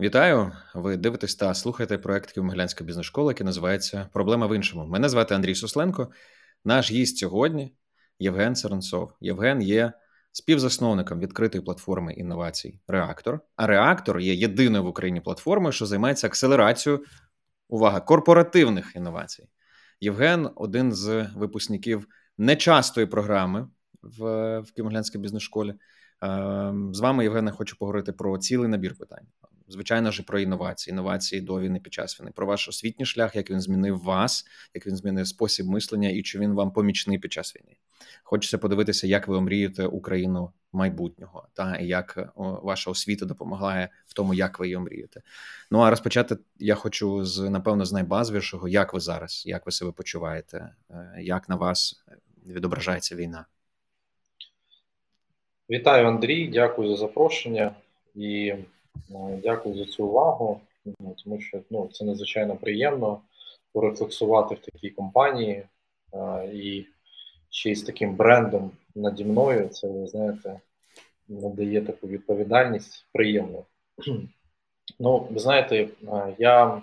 Вітаю! Ви дивитесь та слухаєте проект Києво-Могилянська бізнес-школа, який називається Проблема в іншому. Мене звати Андрій Сусленко. Наш гість сьогодні Євген Саранцов. Євген є співзасновником відкритої платформи інновацій Реактор. А реактор є єдиною в Україні платформою, що займається акселерацією увага корпоративних інновацій. Євген один з випускників нечастої програми в Києво-Могилянській бізнес-школі. Ем, з вами Євгене, хочу поговорити про цілий набір питань звичайно ж, про інновації, інновації до війни під час війни, про ваш освітній шлях, як він змінив вас, як він змінив спосіб мислення, і чи він вам помічний під час війни. Хочеться подивитися, як ви омрієте Україну майбутнього, та як ваша освіта допомагає в тому, як ви її омрієте. Ну а розпочати я хочу з напевно з найбазовішого, як ви зараз, як ви себе почуваєте, е, як на вас відображається війна. Вітаю, Андрій, дякую за запрошення і Е, дякую за цю увагу, ну, тому що ну, це надзвичайно приємно порефлексувати в такій компанії е, і ще й з таким брендом наді мною. Це, ви знаєте, надає таку відповідальність приємну. Ну, ви знаєте, е, я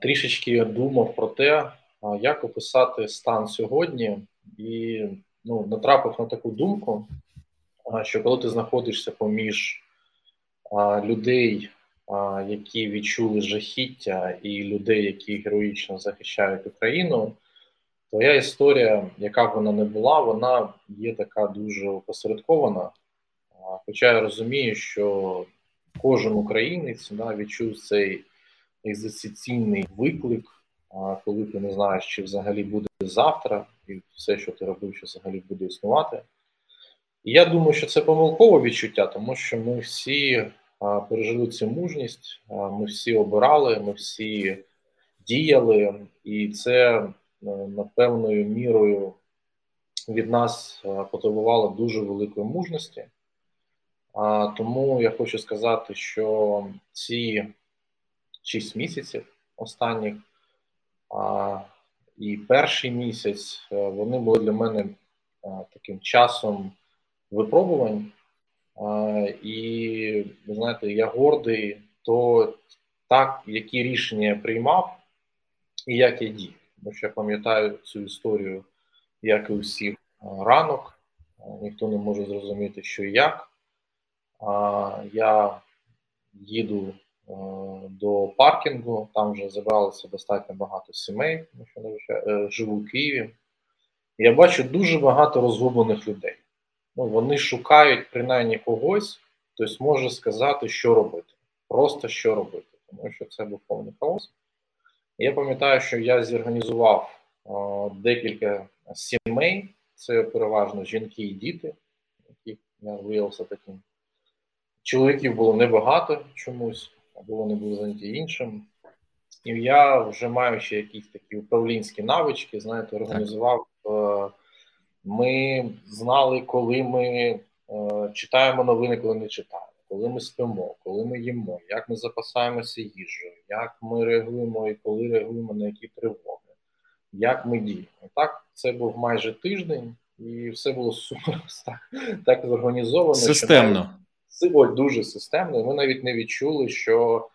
трішечки думав про те, як описати стан сьогодні, і ну, натрапив на таку думку, що коли ти знаходишся поміж людей, які відчули жахіття, і людей, які героїчно захищають Україну. Твоя історія, яка б вона не була, вона є така дуже опосередкована. Хоча я розумію, що кожен українець да, відчув цей екзистенційний виклик, коли ти не знаєш, чи взагалі буде завтра, і все, що ти робив, що взагалі буде існувати. І я думаю, що це помилкове відчуття, тому що ми всі пережили цю мужність. Ми всі обирали, ми всі діяли, і це е, напевною мірою від нас е, потребувало дуже великої мужності. Тому я хочу сказати, що ці 6 місяців останніх і перший місяць е, вони були для мене таким часом випробувань. І ви знаєте, я гордий, то так, які рішення я приймав і як я діяв. Тому що пам'ятаю цю історію, як і усіх ранок. Ніхто не може зрозуміти, що і як. Я їду до паркінгу, там вже забралося достатньо багато сімей, тому що е, живу в Києві. Я бачу дуже багато розгублених людей ну, вони шукають принаймні когось, хто зможе сказати, що робити. Просто що робити, тому що це був повний хаос. Я пам'ятаю, що я зорганізував о, декілька сімей, це переважно жінки і діти, які я виявився таким. Чоловіків було небагато чомусь, або вони були зайняті іншим. І я, вже маючи якісь такі управлінські навички, знаєте, організував е, ми знали, коли ми е, читаємо новини, коли не читаємо, коли ми спимо, коли ми їмо, як ми запасаємося їжею, як ми реагуємо і коли реагуємо на які тривоги, як ми діємо. Так, це був майже тиждень, і все було супер так, так зорганізовано. Системно. Що навіть, дуже системно. І ми навіть не відчули, що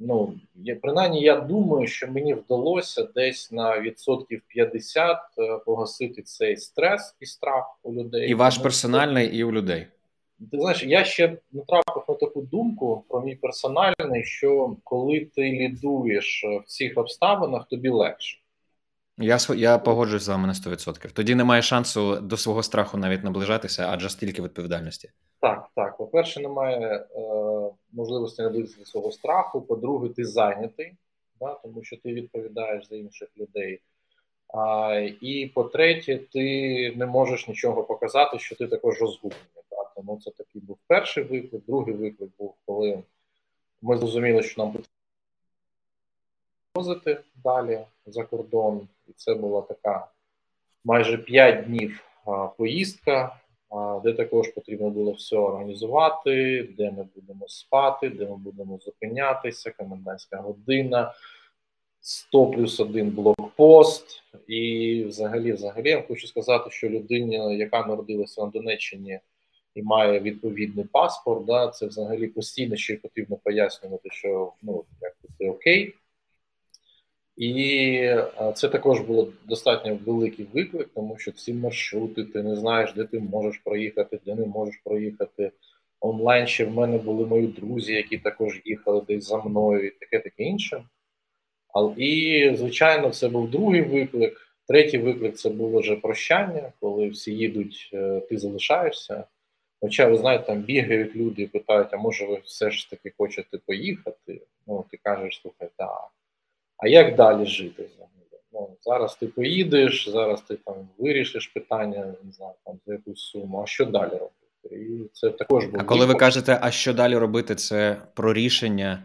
ну я принаймні я думаю, що мені вдалося десь на відсотків 50 е, погасити цей стрес і страх у людей. І ваш персональний, і у людей. Ти знаєш, я ще натрапив на таку думку про мій персональний, що коли ти лідуєш в цих обставинах, тобі легше. Я я погоджуюсь з вами на 100%. Тоді немає шансу до свого страху навіть наближатися, адже стільки відповідальності. Так, так. По-перше, немає е, можливості наблизитися до свого страху. По-друге, ти зайнятий, да, тому що ти відповідаєш за інших людей. А, І по-третє, ти не можеш нічого показати, що ти також розгублений. Да. Тому це такий був перший виклик. Другий виклик був, коли ми зрозуміли, що нам потрібно возити далі за кордон. І це була така майже 5 днів а, поїздка де також потрібно було все організувати, де ми будемо спати, де ми будемо зупинятися, комендантська година, 100 плюс один блокпост. І взагалі, взагалі, я хочу сказати, що людині, яка народилася на Донеччині і має відповідний паспорт, да, це взагалі постійно ще й потрібно пояснювати, що ну, як це окей. І це також було достатньо великий виклик, тому що ці маршрути, ти не знаєш, де ти можеш проїхати, де не можеш проїхати. Онлайн ще в мене були мої друзі, які також їхали десь за мною, і таке таке інше. І, звичайно, це був другий виклик. Третій виклик це було вже прощання, коли всі їдуть, е, ти залишаєшся. Хоча, ви знаєте, там бігають люди і питають, а може ви все ж таки хочете поїхати? Ну, ти кажеш, слухай, так. А як далі жити? Ну, Зараз ти поїдеш, зараз ти там вирішиш питання, не знаю, там за якусь суму, а що далі робити? І це також було. А коли ви кажете, а що далі робити, це про рішення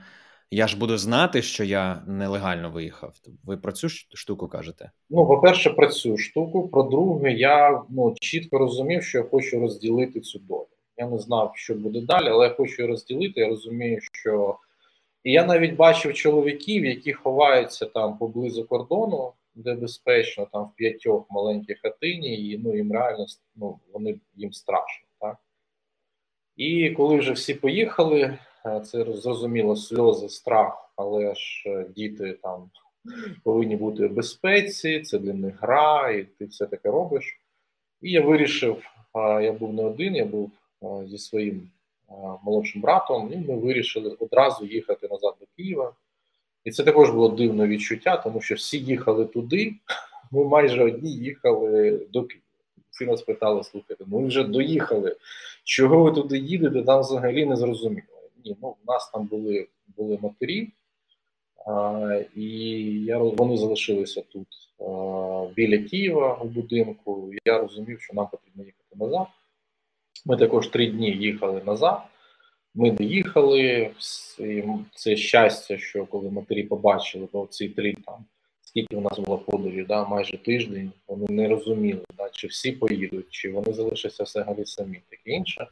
я ж буду знати, що я нелегально виїхав. Ви про цю штуку кажете? Ну, по-перше, про цю штуку. Про друге, я ну, чітко розумів, що я хочу розділити цю долю. Я не знав, що буде далі, але я хочу розділити. Я розумію, що. І я навіть бачив чоловіків, які ховаються там поблизу кордону, де безпечно, там в п'ятьох маленьких хатині, і ну їм реально ну, вони їм страшно. так? І коли вже всі поїхали, це зрозуміло сльози, страх, але ж е, діти там повинні бути в безпеці, це для них гра, і ти все таке робиш. І я вирішив, я був не один, я був зі своїм молодшим братом, і ми вирішили одразу їхати назад до Києва. І це також було дивне відчуття, тому що всі їхали туди, ми майже одні їхали до Києва. Всі нас питали, слухайте, ну ви вже доїхали. Чого ви туди їдете, там взагалі не зрозуміло ні, ну в нас там були були матері, а, і я вони залишилися тут а, біля Києва у будинку. Я розумів, що нам потрібно їхати назад. Ми також три дні їхали назад. Ми доїхали. Це щастя, що коли матері побачили, бо ці три там. Скільки у нас було подорожі, да, майже тиждень, вони не розуміли, да, чи всі поїдуть, чи вони залишаться взагалі самі, таке інше.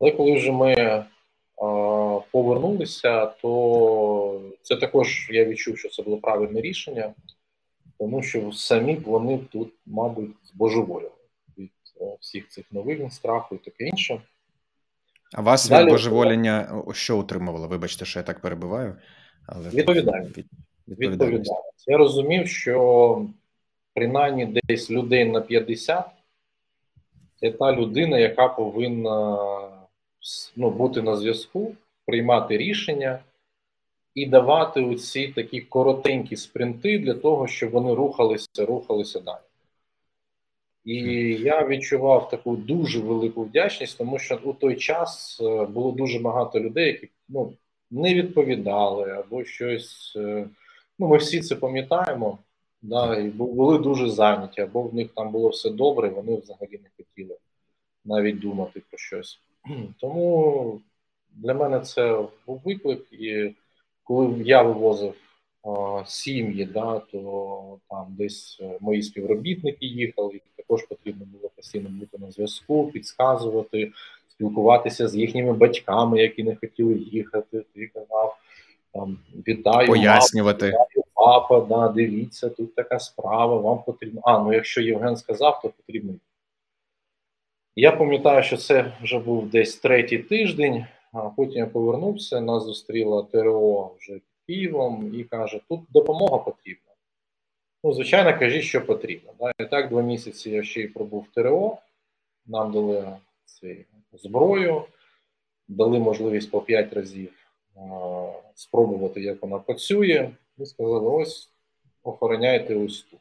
Але коли вже ми повернулися, то це також я відчув, що це було правильне рішення, тому що самі вони тут, мабуть, збожеволіли всіх цих новин, страху і таке інше. А вас Далі, від божевоління що утримувало? Вибачте, що я так перебиваю. Але відповідальність. Від... відповідальність. Я розумів, що принаймні десь людей на 50 це та людина, яка повинна ну, бути на зв'язку, приймати рішення і давати оці такі коротенькі спринти для того, щоб вони рухалися, рухалися далі. І я відчував таку дуже велику вдячність, тому що у той час е, було дуже багато людей, які ну, не відповідали або щось. Е, ну, ми всі це пам'ятаємо, да, і були дуже зайняті, або в них там було все добре, вони взагалі не хотіли навіть думати про щось. Тому для мене це був виклик, і коли я вивозив сім'ї, да, то там десь е, мої співробітники їхали, і також потрібно було постійно бути на зв'язку, підказувати, спілкуватися з їхніми батьками, які не хотіли їхати. Ти казав там вітаю, пояснювати. Мапу, вітаю, папа, да, дивіться, тут така справа, вам потрібно. А, ну якщо Євген сказав, то потрібно. Я пам'ятаю, що це вже був десь третій тиждень, а потім я повернувся, нас зустріла ТРО вже Києвом і каже, тут допомога потрібна. Ну, звичайно, кажіть, що потрібно. Да? І так, два місяці я ще й пробув в ТРО, нам дали цей зброю, дали можливість по п'ять разів а, спробувати, як вона працює, і сказали: ось охороняйте ось тут.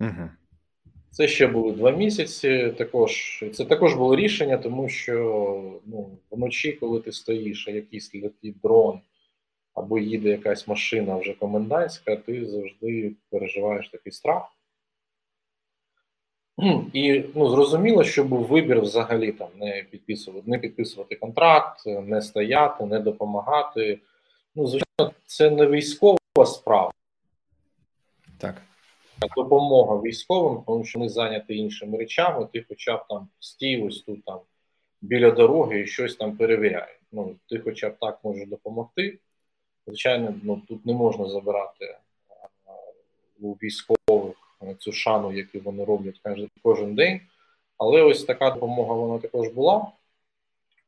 Угу. Це ще були два місяці. Також це також було рішення, тому що ну, вночі, коли ти стоїш, а якийсь летить дрон або їде якась машина вже комендантська, ти завжди переживаєш такий страх. І ну, зрозуміло, що був вибір взагалі там не підписувати, не підписувати контракт, не стояти, не допомагати. Ну, звичайно, це не військова справа. Так допомога військовим, тому що вони зайняті іншими речами, ти хоча б там стій ось тут там біля дороги і щось там перевіряє. Ну, ти хоча б так можеш допомогти. Звичайно, ну тут не можна забирати у військових цю шану, яку вони роблять кожен день. Але ось така допомога вона також була.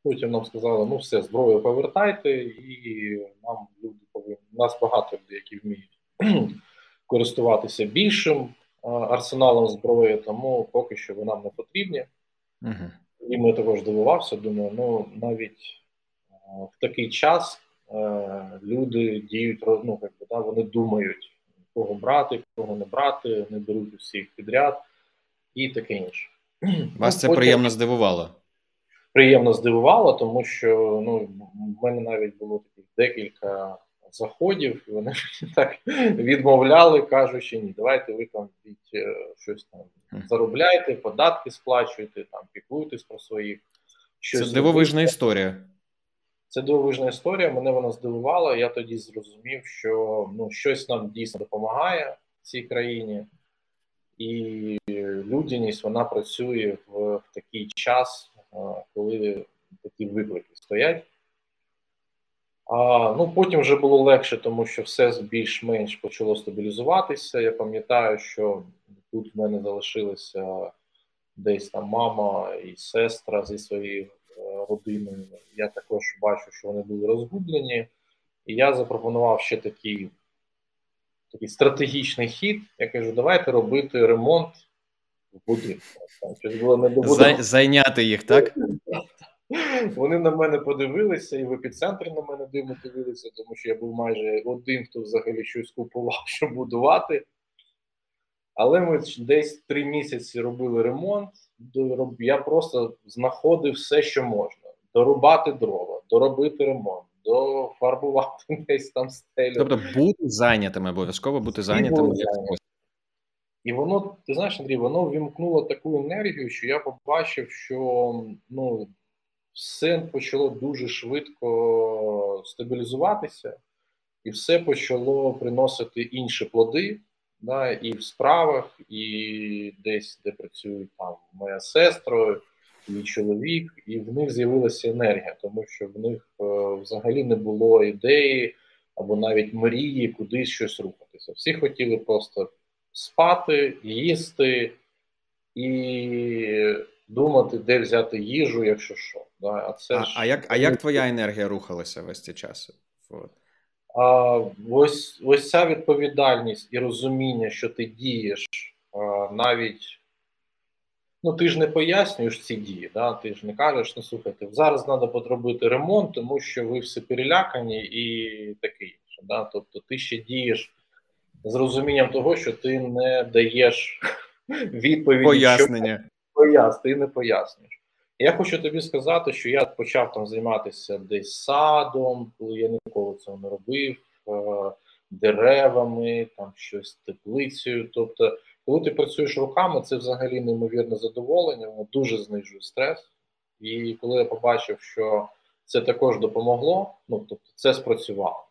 Потім нам сказали, ну все, зброю повертайте, і нам люди повинні. Нас багато людей, які вміють користуватися більшим арсеналом зброї, тому поки що ви нам не потрібні. Uh-huh. І ми також дивувався, думаю, ну навіть в такий час люди діють, ну, якби, да, вони думають, кого брати, кого не брати, не беруть усіх підряд і таке інше. Вас ну, це потім... приємно здивувало? Приємно здивувало, тому що ну, в мене навіть було таких декілька заходів, і вони так відмовляли, кажучи, ні, давайте ви там від е, щось там заробляйте, податки сплачуйте, там піклуйтесь про своїх. Щось Це дивовижна історія. Це дивовижна історія. Мене вона здивувала. Я тоді зрозумів, що ну, щось нам дійсно допомагає цій країні, і людяність вона працює в, в такий час, коли такі виклики стоять. А, Ну потім вже було легше, тому що все більш-менш почало стабілізуватися. Я пам'ятаю, що тут в мене залишилися десь там мама і сестра зі своєю родиною. Я також бачу, що вони були розгублені, і я запропонував ще такий такий стратегічний хід. Я кажу, давайте робити ремонт в будинку. Не Зайняти їх, так? Вони на мене подивилися, і в епіцентрі на мене дивно дивилися, тому що я був майже один, хто взагалі щось купував, щоб будувати. Але ми десь три місяці робили ремонт. Я просто знаходив все, що можна: дорубати дрова, доробити ремонт, дофарбувати десь там стелю. Тобто бути зайнятими, обов'язково бути зайнятими. І воно, ти знаєш, Андрій, воно вімкнуло таку енергію, що я побачив, що ну все почало дуже швидко стабілізуватися, і все почало приносити інші плоди. Да, І в справах, і десь, де працює там моя сестра, і чоловік, і в них з'явилася енергія, тому що в них е, взагалі не було ідеї або навіть мрії кудись щось рухатися. Всі хотіли просто спати, їсти і думати, де взяти їжу, якщо що. Да? А це а, ж... а як а як твоя енергія рухалася весь цей час? От. А, Ось ось ця відповідальність і розуміння, що ти дієш навіть. Ну, ти ж не пояснюєш ці дії, да? ти ж не кажеш, ну слухайте, зараз треба подробити ремонт, тому що ви всі перелякані і таке інше. Да? Тобто ти ще дієш з розумінням того, що ти не даєш відповіді пояснення. Що пояс, ти не пояснюєш. Я хочу тобі сказати, що я почав там займатися десь садом, коли я ніколи цього не робив, е, деревами, там щось теплицею. Тобто, коли ти працюєш руками, це взагалі неймовірне задоволення, воно дуже знижує стрес. І коли я побачив, що це також допомогло, ну тобто це спрацювало.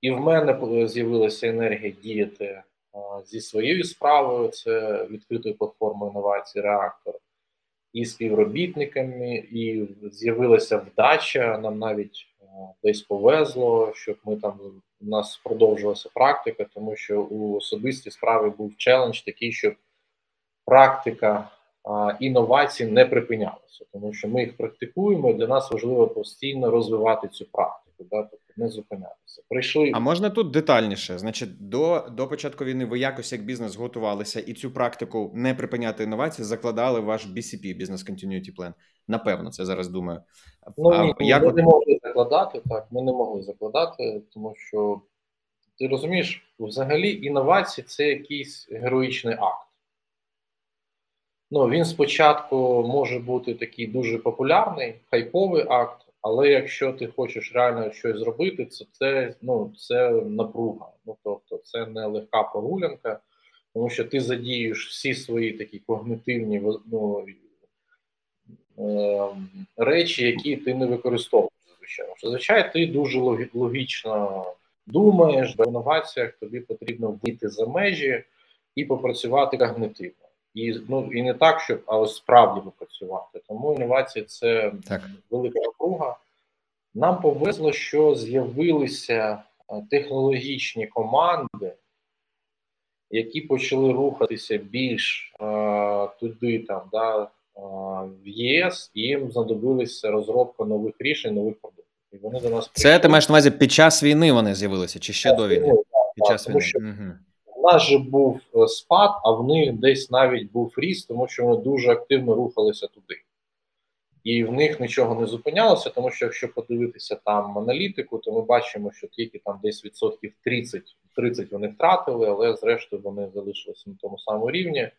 І в мене з'явилася енергія діяти зі своєю справою, це відкритою платформою інновацій реактор, і співробітниками, і з'явилася вдача. Нам навіть десь повезло, щоб ми там у нас продовжувалася практика, тому що у особистій справі був челендж такий, щоб практика інновацій не припинялася, тому що ми їх практикуємо. і Для нас важливо постійно розвивати цю практику. Да? Тобто не зупинятися. Прийшли. А можна тут детальніше? Значить, до до початку війни ви якось як бізнес готувалися і цю практику не припиняти інновації, закладали в ваш BCP, Business Continuity Plan. Напевно, це зараз думаю. Ну а, ні, як... ми не могли закладати так. Ми не могли закладати, тому що ти розумієш, взагалі інновації це якийсь героїчний акт. Ну, він спочатку може бути такий дуже популярний, хайповий акт, але якщо ти хочеш реально щось зробити, це це, ну, це напруга. Ну тобто це не легка прогулянка, тому що ти задієш всі свої такі когнитивні ну, е, речі, які ти не використовуєш. Звичайно, зазвичай ти дуже логічно думаєш, в інноваціях тобі потрібно вийти за межі і попрацювати когнитивно. І ну і не так, щоб а ось справді попрацювати. Тому інновації це так. велика напруга. Нам повезло, що з'явилися е, технологічні команди, які почали рухатися більш е, туди, там, да, в ЄС, і їм знадобилася розробка нових рішень, нових продуктів. І вони до нас прийшли. Це ти маєш на увазі під час війни вони з'явилися чи ще так, до війни? Так, під час війни. Що угу. У нас же був е, спад, а в них десь навіть був ріст, тому що вони дуже активно рухалися туди. І в них нічого не зупинялося, тому що якщо подивитися там аналітику, то ми бачимо, що тільки там десь відсотків 30 30 вони втратили, але зрештою вони залишилися на тому самому рівні.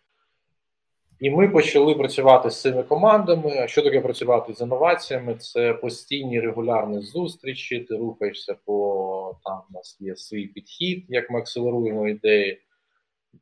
І ми почали працювати з цими командами. А що таке працювати з інноваціями? Це постійні регулярні зустрічі. Ти рухаєшся по там у нас є свій підхід, як ми акселеруємо ідеї.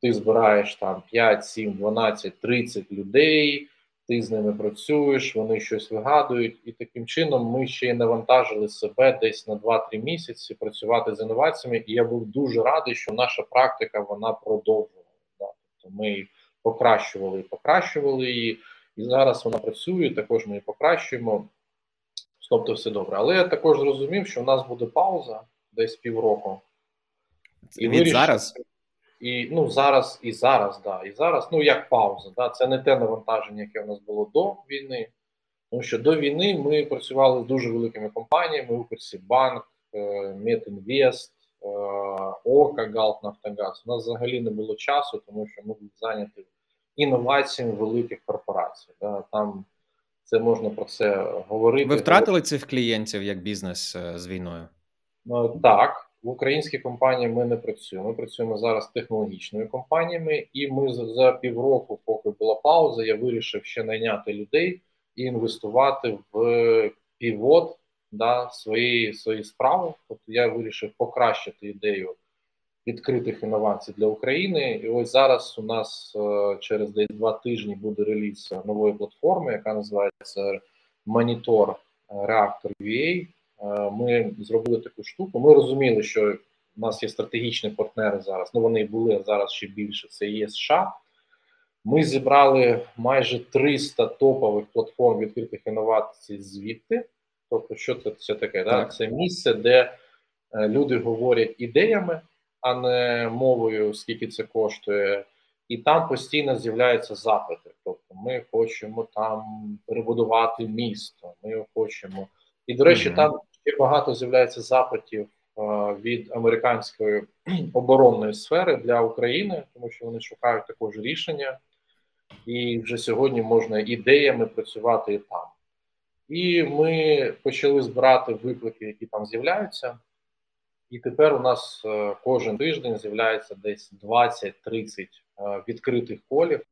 Ти збираєш там 5, 7, 12, 30 людей ти з ними працюєш, вони щось вигадують, і таким чином ми ще й навантажили себе десь на 2-3 місяці працювати з інноваціями. І я був дуже радий, що наша практика вона продовжувала. Тобто ми покращували і покращували її, і зараз вона працює. Також ми її покращуємо. Тобто, все добре. Але я також зрозумів, що в нас буде пауза десь півроку. І Від вирішив, зараз і ну зараз, і зараз, да, і зараз, ну як пауза. Да, Це не те навантаження, яке у нас було до війни. Тому що до війни ми працювали з дуже великими компаніями: Укрсібанк, е, Метінвест, Ока, Галт Нафтогаз. У нас взагалі не було часу, тому що ми були зайняті інноваціями великих корпорацій. Да, Там це можна про це говорити. Ви втратили цих клієнтів як бізнес е, з війною? Так. В українській компанії ми не працюємо. Ми працюємо зараз з технологічними компаніями, і ми за, за півроку, поки була пауза, я вирішив ще найняти людей і інвестувати в півот да, своєї своєї справи. Тобто я вирішив покращити ідею відкритих інновацій для України. І ось зараз у нас е, через десь два тижні буде реліз нової платформи, яка називається Monitor Reactor UA. Е, ми зробили таку штуку. Ми розуміли, що у нас є стратегічні партнери зараз. Ну вони були зараз ще більше. Це є США. Ми зібрали майже 300 топових платформ відкритих інновацій звідти. Тобто, що це це таке? Так. Да? Це місце, де е, люди говорять ідеями, а не мовою, скільки це коштує. І там постійно з'являються запити. Тобто, ми хочемо там перебудувати місто. Ми хочемо. І, до речі, mm-hmm. там Ще багато з'являється запитів від американської оборонної сфери для України, тому що вони шукають також рішення, і вже сьогодні можна ідеями працювати і там. І ми почали збирати виклики, які там з'являються. І тепер у нас е, кожен тиждень з'являється десь 20-30 е, відкритих колів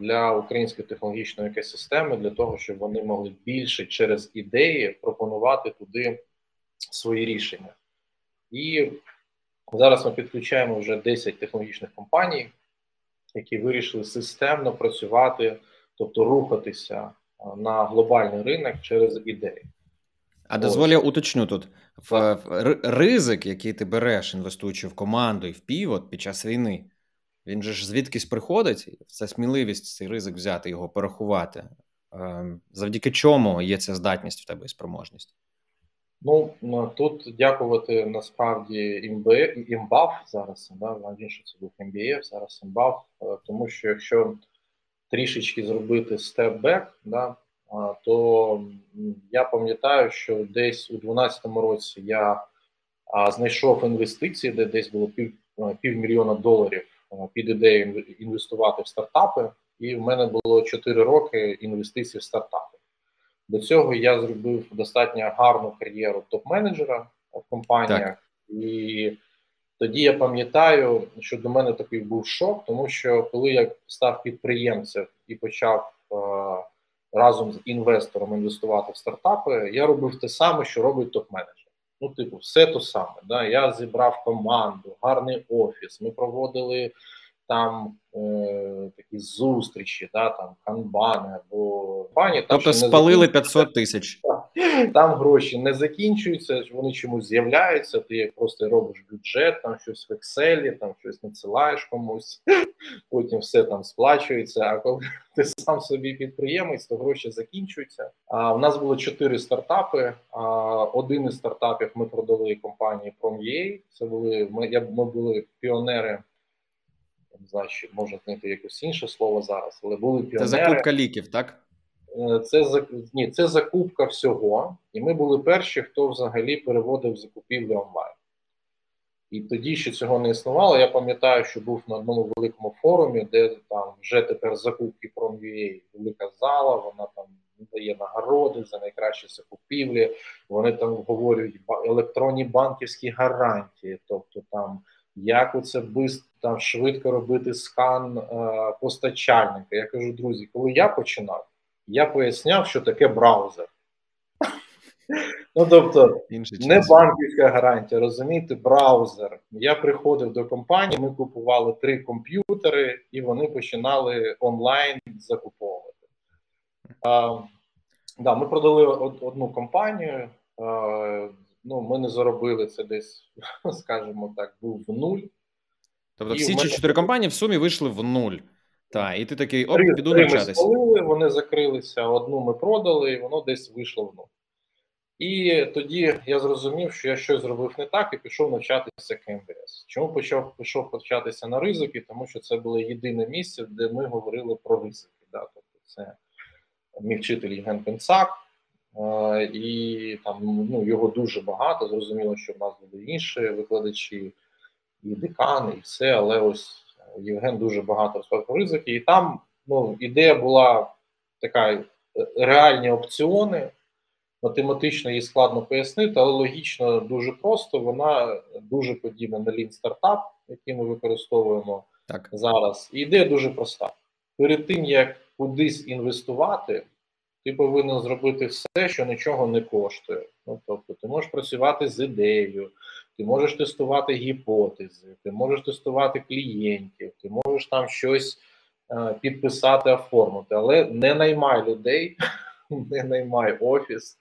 для української технологічної екосистеми, для того, щоб вони могли більше через ідеї пропонувати туди свої рішення. І зараз ми підключаємо вже 10 технологічних компаній, які вирішили системно працювати, тобто рухатися на глобальний ринок через ідеї. А дозволю уточню тут в ризик, який ти береш, інвестуючи в команду і в півот під час війни, він же ж звідкись приходить, це сміливість, цей ризик взяти його, порахувати. Ем, завдяки чому є ця здатність в тебе і спроможність? Ну тут дякувати насправді імбав зараз. Да, раніше це був МБФ, зараз імбав, е, тому що якщо трішечки зробити степ-бек, да, то я пам'ятаю, що десь у 2012 році я знайшов інвестиції, де десь було пів, е, півмільйона доларів під ідею інвестувати в стартапи, і в мене було 4 роки інвестицій в стартапи. До цього я зробив достатньо гарну кар'єру топ-менеджера в компаніях, так. і тоді я пам'ятаю, що до мене такий був шок, тому що коли я став підприємцем і почав е, разом з інвестором інвестувати в стартапи, я робив те саме, що робить топ-менеджер. Ну, типу, все то саме. Да? Я зібрав команду, гарний офіс. Ми проводили там е, такі зустрічі, да, там канбани або пані. Там тобто спалили 500 тисяч. Там гроші не закінчуються, вони чомусь з'являються. Ти просто робиш бюджет, там щось в Excel, там щось надсилаєш комусь, потім все там сплачується. А коли ти сам собі підприємець, то гроші закінчуються. А у нас було чотири стартапи. А один із стартапів ми продали компанії Prom.ua. Це були ми, я, ми були піонери не знаю, чи можна знайти якесь інше слово зараз, але були піонери. Це закупка ліків, так? Е, це ні, це закупка всього, і ми були перші, хто взагалі переводив закупівлі онлайн. І тоді ще цього не існувало. Я пам'ятаю, що був на одному великому форумі, де там вже тепер закупки Prom.ua, велика зала, вона там дає нагороди за найкращі закупівлі. Вони там говорять електронні банківські гарантії, тобто там як оце бистро, там швидко робити скан е, постачальника. Я кажу, друзі, коли я починав, я поясняв, що таке браузер. Ну, тобто, не банківська гарантія, розумієте, браузер. Я приходив до компанії, ми купували три комп'ютери, і вони починали онлайн закуповувати. А, да, Ми продали одну компанію. А, ну, Ми не заробили це десь, скажімо так, був в нуль. Тобто, всі мене... чотири компанії в сумі вийшли в нуль. Так, і ти такий оп, три, піду навчатися. Вони закрилися, одну ми продали, і воно десь вийшло в нуль. І тоді я зрозумів, що я щось зробив не так і пішов навчатися КМВС. Чому почав пішов навчатися на ризики? Тому що це було єдине місце, де ми говорили про ризики. Да? Тобто це мій вчитель Євген Пенцак, і там ну, його дуже багато. Зрозуміло, що в нас були інші викладачі, і декани, і все, але ось Євген дуже багато розповідав про ризики. І там ну, ідея була така: е, реальні опціони математично її складно пояснити, але логічно дуже просто. Вона дуже подібна на Lean Startup, який ми використовуємо так. зараз. І ідея дуже проста. Перед тим як кудись інвестувати, ти повинен зробити все, що нічого не коштує. Ну, Тобто, ти можеш працювати з ідеєю, ти можеш тестувати гіпотези, ти можеш тестувати клієнтів, ти можеш там щось е, підписати, оформити, але не наймай людей. не наймай офіс,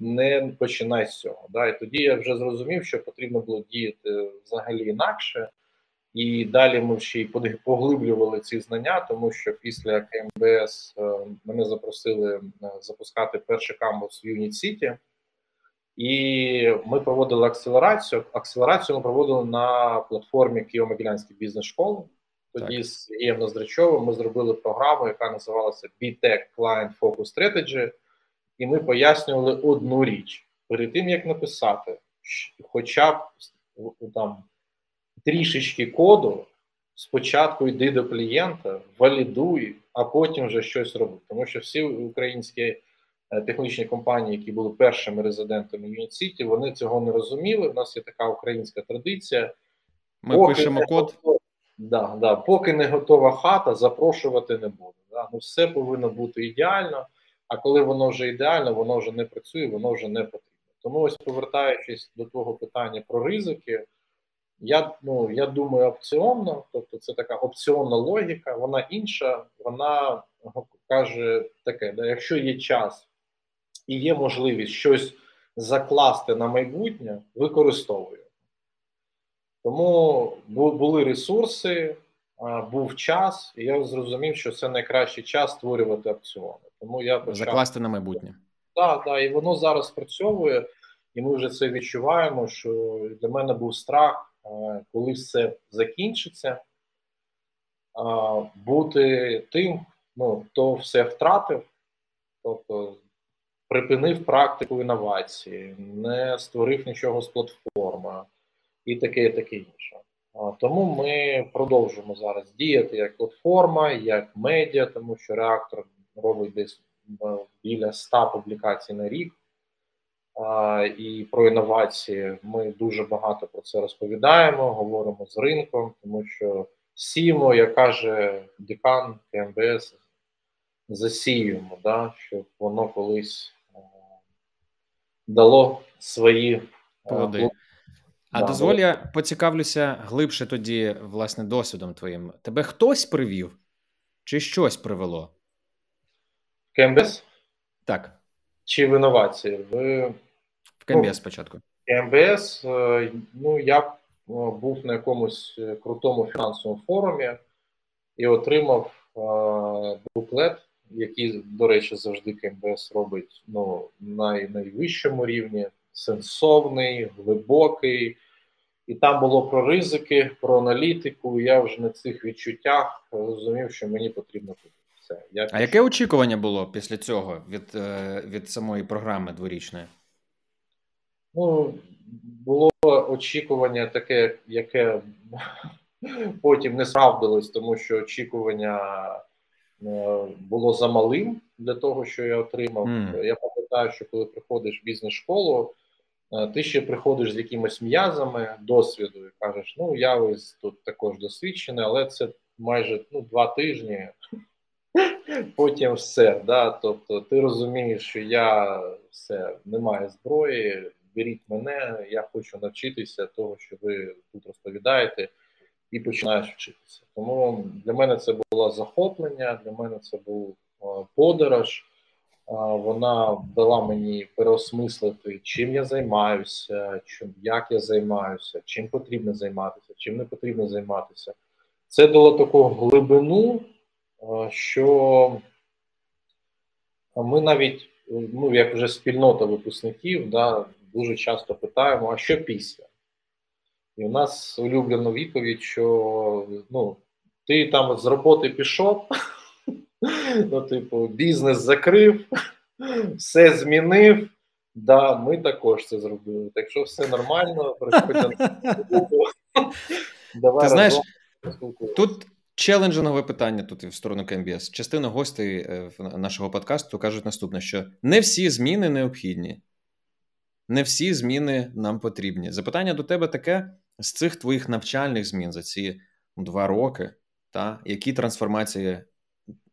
не починай з цього. Да? І тоді я вже зрозумів, що потрібно було діяти взагалі інакше. І далі ми ще й поглиблювали ці знання, тому що після КМБС е, мене запросили е, запускати перший кампус в Юніт Сіті, і ми проводили акселерацію. Акселерацію ми проводили на платформі Києво-Могилянської бізнес-школи. Тоді так. з Сергієм Ноздрачовим ми зробили програму, яка називалася BTEC Client Focus Strategy, і ми пояснювали одну річ перед тим, як написати, хоча б там трішечки коду, спочатку йди до клієнта, валідуй, а потім вже щось роби. Тому що всі українські е, технічні компанії, які були першими резидентами City, вони цього не розуміли. У нас є така українська традиція. Ми Поки пишемо код. Да, да. Поки не готова хата, запрошувати не буду. Да. Ну, Все повинно бути ідеально, а коли воно вже ідеально, воно вже не працює, воно вже не потрібно. Тому ось повертаючись до того питання про ризики, я ну, я думаю, опціонно, тобто це така опціонна логіка, вона інша, вона каже таке: да, якщо є час і є можливість щось закласти на майбутнє, використовую. Тому були ресурси, був час, і я зрозумів, що це найкращий час створювати опціони. Тому я почав... закласти на майбутнє. Так, так, і воно зараз спрацьовує, і ми вже це відчуваємо. Що для мене був страх, коли все закінчиться, бути тим, ну хто все втратив, тобто припинив практику інновації, не створив нічого з платформи і таке, і таке інше. Тому ми продовжуємо зараз діяти як платформа, як медіа, тому що реактор робить десь біля 100 публікацій на рік. І про інновації ми дуже багато про це розповідаємо, говоримо з ринком, тому що сімо, як каже декан КМБС, засіюємо, да, щоб воно колись дало свої плоди. А да, дозволь, я поцікавлюся глибше тоді, власне, досвідом твоїм. Тебе хтось привів чи щось привело? КМБС? Так. Чи в інновації? В КМБС ну, спочатку. КМБС, е, ну, я е, був на якомусь е, крутому фінансовому форумі і отримав буклет, який, до речі, завжди КМБС робить ну, на найвищому рівні. Сенсовний, глибокий, І там було про ризики, про аналітику. Я вже на цих відчуттях розумів, що мені потрібно туди. Все. Я а яке очікування було після цього від е, від самої програми дворічної? Ну, було очікування таке, яке потім не справдилось, тому що очікування е, було замалим для того, що я отримав. Mm. Я пам'ятаю, що коли приходиш в бізнес-школу, е, ти ще приходиш з якимись м'язами досвіду і кажеш, ну я ось тут також досвідчений, але це майже ну, два тижні. Потім все. Да? Тобто ти розумієш, що я все не маю зброї, беріть мене, я хочу навчитися того, що ви тут розповідаєте, і починаєш вчитися. Тому для мене це було захоплення, для мене це був подорож. Вона дала мені переосмислити, чим я займаюся, чим як я займаюся, чим потрібно займатися, чим не потрібно займатися. Це дало таку глибину, що ми навіть, ну як вже спільнота випускників, да, дуже часто питаємо, а що після? І у нас улюблена відповідь, що ну, ти там з роботи пішов, ну, типу, бізнес закрив, все змінив. Да, ми також це зробили. Так що все нормально, Давай Ти знаєш, тут челенджингове питання тут в сторону КМБС. Частина гостей е, нашого подкасту кажуть наступне: що не всі зміни необхідні не всі зміни нам потрібні. Запитання до тебе таке: з цих твоїх навчальних змін за ці два роки, та які трансформації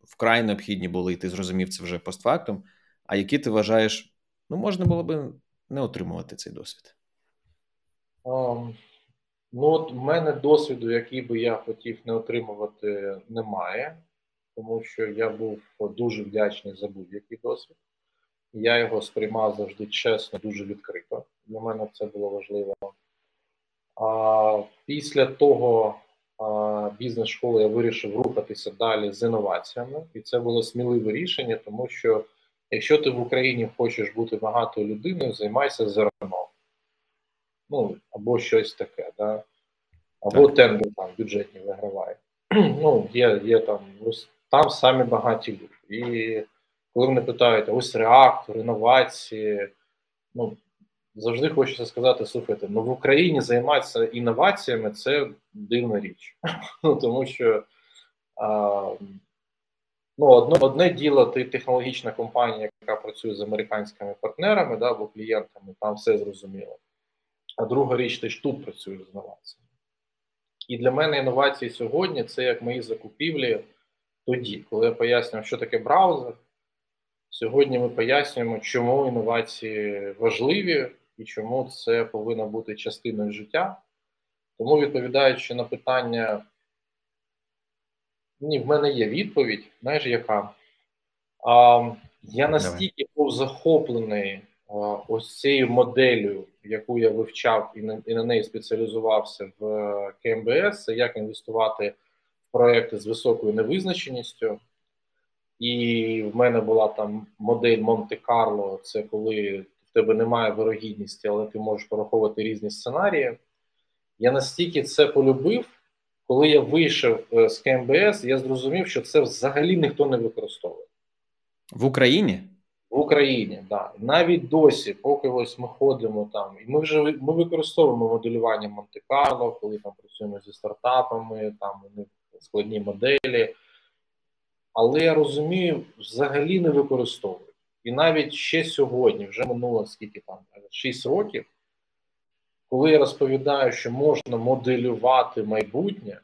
вкрай необхідні були, і ти зрозумів це вже постфактум, а які ти вважаєш, ну можна було би не отримувати цей досвід? Um, ну, от в мене досвіду, який би я хотів не отримувати, немає, тому що я був дуже вдячний за будь-який досвід. Я його сприймав завжди чесно, дуже відкрито. Для мене це було важливо. А Після того бізнес-школи я вирішив рухатися далі з інноваціями, і це було сміливе рішення, тому що якщо ти в Україні хочеш бути багатою людиною, займайся зерном. Ну, або щось таке, да? або так. тендер там бюджетні виграває. Ну, є є там, там самі багаті люди. І коли мене питають, ось реактор, інновації, ну завжди хочеться сказати: слухайте, ну в Україні займатися інноваціями це дивна річ. Ну тому що а, ну, одне, одне діло, ти технологічна компанія, яка працює з американськими партнерами да, або клієнтами, там все зрозуміло. А друга річ, ти ж тут працюєш з інноваціями. І для мене інновації сьогодні це як мої закупівлі тоді, коли я пояснював, що таке браузер. Сьогодні ми пояснюємо, чому інновації важливі і чому це повинно бути частиною життя. Тому, відповідаючи на питання, ні, в мене є відповідь, знаєш, яка? А, Я настільки був захоплений а, ось цією моделлю, яку я вивчав і на, і на неї спеціалізувався в КМБС, це як інвестувати в проекти з високою невизначеністю. І в мене була там модель Монте-Карло, це коли в тебе немає вирогідності, але ти можеш пораховувати різні сценарії. Я настільки це полюбив, коли я вийшов е, з КМБС, я зрозумів, що це взагалі ніхто не використовує. В Україні? В Україні, так. Да. Навіть досі, поки ось ми ходимо там, і ми вже ми використовуємо моделювання Монте-Карло, коли там працюємо зі стартапами, там у них складні моделі але я розумію, взагалі не використовують. І навіть ще сьогодні, вже минуло скільки там 6 років, коли я розповідаю, що можна моделювати майбутнє,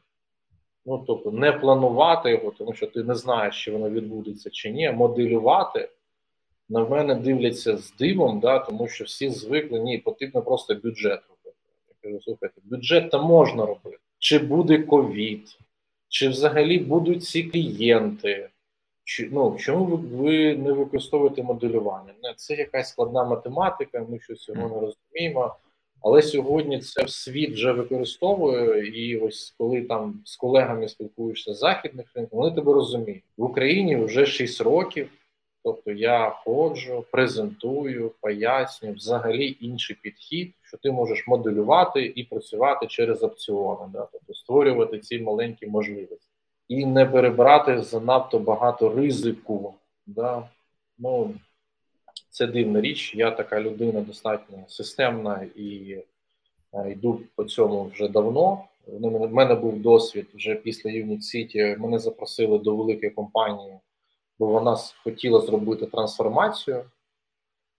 ну тобто не планувати його, тому що ти не знаєш, чи воно відбудеться чи ні, моделювати. На мене дивляться з дивом, да, тому що всі звикли, ні, потрібно просто бюджет робити. Я кажу, слухайте, бюджет то можна робити. Чи буде ковід, чи взагалі будуть ці клієнти? Чи, ну, Чому ви не використовуєте моделювання? Це якась складна математика, ми щось цього не розуміємо. Але сьогодні це світ вже використовує, і ось коли там з колегами спілкуєшся з західних ринків, вони тебе розуміють. В Україні вже 6 років Тобто я ходжу, презентую, пояснюю взагалі інший підхід, що ти можеш моделювати і працювати через опціони, да? тобто створювати ці маленькі можливості. І не перебрати занадто багато ризику. Да? Ну, Це дивна річ. Я така людина достатньо системна і е, йду по цьому вже давно. У мене був досвід вже після Юніт Сіті. Мене запросили до великої компанії бо вона хотіла зробити трансформацію,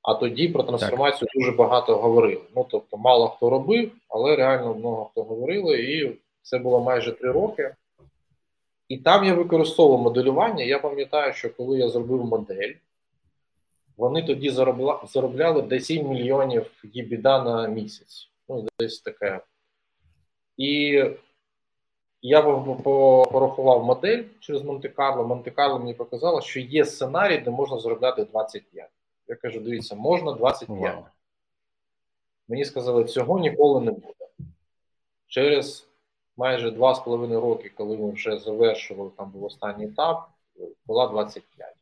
а тоді про трансформацію так. дуже багато говорили. Ну тобто, мало хто робив, але реально много хто говорили, і це було майже три роки. І там я використовував моделювання. Я пам'ятаю, що коли я зробив модель, вони тоді заробля... заробляли десь 7 мільйонів єбіда на місяць. Ну, десь таке. І я порахував модель через Монте-Карло. Монте-Карло мені показало, що є сценарій, де можна заробляти 25. Я кажу: дивіться, можна 25. Wow. Мені сказали, цього ніколи не буде. Через майже 2,5 роки, коли ми вже завершували, там був останній етап, була 25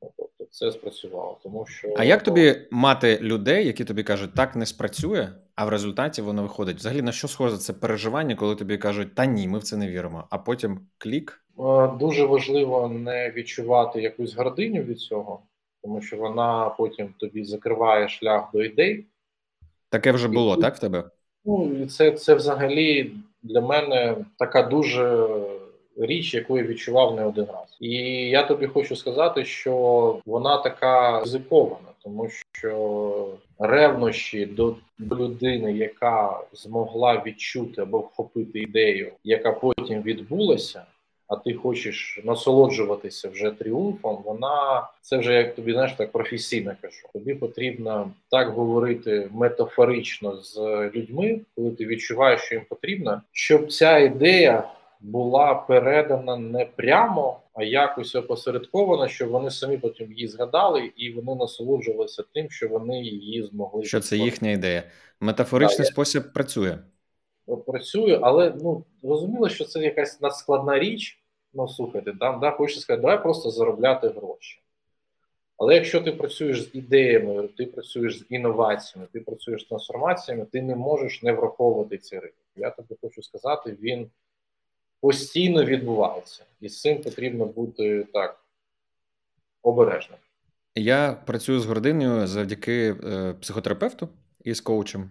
Тобто це спрацювало. Тому що а як тобі мати людей, які тобі кажуть, так не спрацює, а в результаті воно виходить? Взагалі на що схоже це переживання, коли тобі кажуть, та ні, ми в це не віримо. А потім клік? Е, дуже важливо не відчувати якусь гординю від цього, тому що вона потім тобі закриває шлях до ідей. Таке вже було, і, так в тебе? Ну і це, це взагалі для мене така дуже річ, яку я відчував не один раз. І я тобі хочу сказати, що вона така ризикована, тому що ревнощі до людини, яка змогла відчути або вхопити ідею, яка потім відбулася. А ти хочеш насолоджуватися вже тріумфом, вона це вже як тобі знаєш так професійно кажу. Тобі потрібно так говорити метафорично з людьми, коли ти відчуваєш, що їм потрібно, щоб ця ідея була передана не прямо, а якось опосередковано, щоб вони самі потім її згадали, і вони насолоджувалися тим, що вони її змогли. Що це їхня ідея? Метафоричний так, спосіб я... працює. Працює, але ну зрозуміло, що це якась надскладна річ. Ну, слухайте, там да, хочеться сказати, давай просто заробляти гроші. Але якщо ти працюєш з ідеями, ти працюєш з інноваціями, ти працюєш з трансформаціями, ти не можеш не враховувати ці ризики. Я тобі хочу сказати, він постійно відбувається, і з цим потрібно бути так обережним. Я працюю з гординою завдяки е, психотерапевту і з коучем.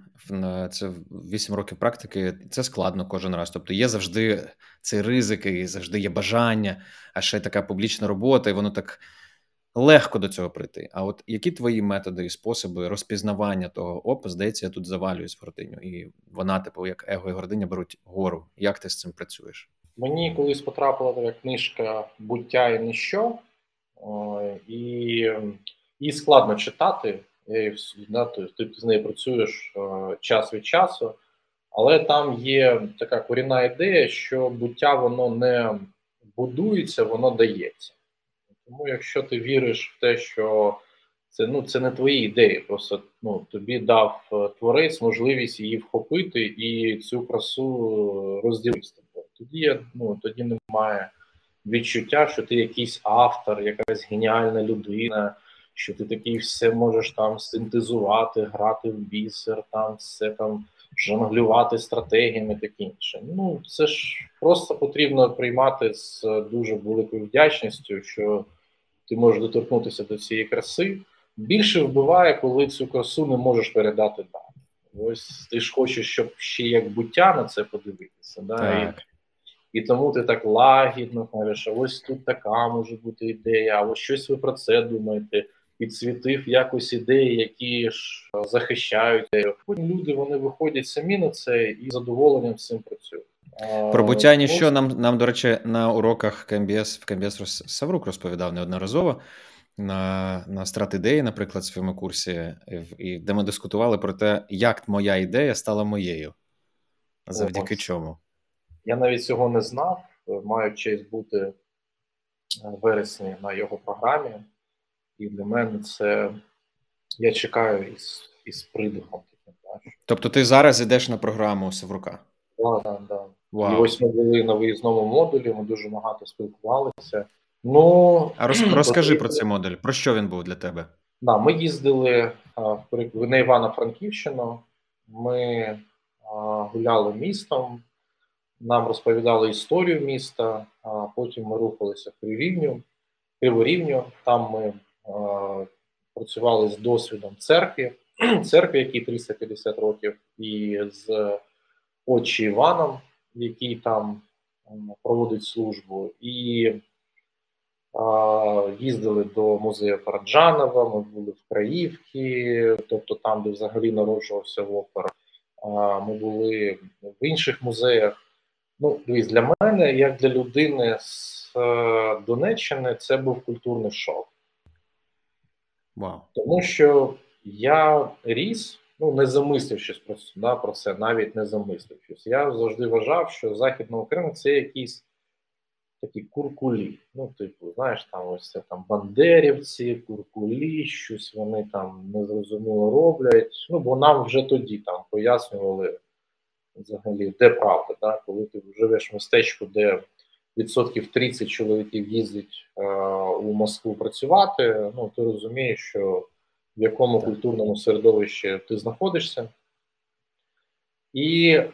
Це 8 років практики. Це складно кожен раз. Тобто є завжди цей ризик, і завжди є бажання, а ще така публічна робота, і воно так легко до цього прийти. А от які твої методи і способи розпізнавання того, оп, здається, я тут завалююсь в гординю, і вона, типу, як его і гординя беруть гору. Як ти з цим працюєш? Мені колись потрапила така книжка Буття і ніщо, і її складно читати. Да, Ти з нею працюєш час від часу, але там є така корінна ідея, що буття воно не будується, воно дається. Тому, якщо ти віриш в те, що це ну, це не твої ідеї, просто ну, тобі дав е, творець можливість її вхопити і цю красу розділити тоді ну тоді немає відчуття, що ти якийсь автор, якась геніальна людина, що ти такий все можеш там синтезувати, грати в бісер, там все там жонглювати стратегіями, таке інше. Ну це ж просто потрібно приймати з дуже великою вдячністю, що ти можеш доторкнутися до цієї краси. Більше вбиває, коли цю красу не можеш передати далі. Ось ти ж хочеш, щоб ще як буття на це подивитися. Да? І і тому ти так лагідно кажеш, а ось тут така може бути ідея, а ось щось ви про це думаєте. Підсвітив якось ідеї, які ж захищають. Потім люди вони виходять самі на це і з задоволенням з цим працюють. Про буття ніщо нам, нам, до речі, на уроках КМБС в КМБС Саврук розповідав неодноразово на на страт ідеї, наприклад, в своєму курсі, і де ми дискутували про те, як моя ідея стала моєю, завдяки О, чому. Я навіть цього не знав. Маю честь бути е, в вересні на його програмі, і для мене це я чекаю із із придихом. Тобто ти зараз йдеш на програму Севрука? Так, так, так. І ось ми були на виїзному модулі, ми дуже багато спілкувалися. Ну а роз, розкажи про цей модуль. Про що він був для тебе? Да, Ми їздили в на Івано-Франківщину. Ми гуляли містом, нам розповідали історію міста, а потім ми рухалися в Криворівню. Криворівню. Там ми працювали з досвідом церкви, церкви, якій 350 років, і з отчі Іваном, який там проводить службу. І Їздили до музею Параджанова, ми були в Краївці, тобто там, де взагалі народжувався опера. Ми були в інших музеях. Ну, дивись, для мене, як для людини з е, Донеччини, це був культурний шок. Wow. Тому що я ріс, ну не замислившись про да, про це, навіть не замислившись. Я завжди вважав, що Західна Україна це якийсь такі куркулі. Ну, типу, знаєш, там ось це там бандерівці, куркулі, щось вони там незрозуміло роблять. Ну, бо нам вже тоді там пояснювали взагалі, де правда, да? коли ти живеш в містечку, де відсотків 30 чоловіків їздять е, у Москву працювати, ну ти розумієш, що в якому культурному середовищі ти знаходишся. І е,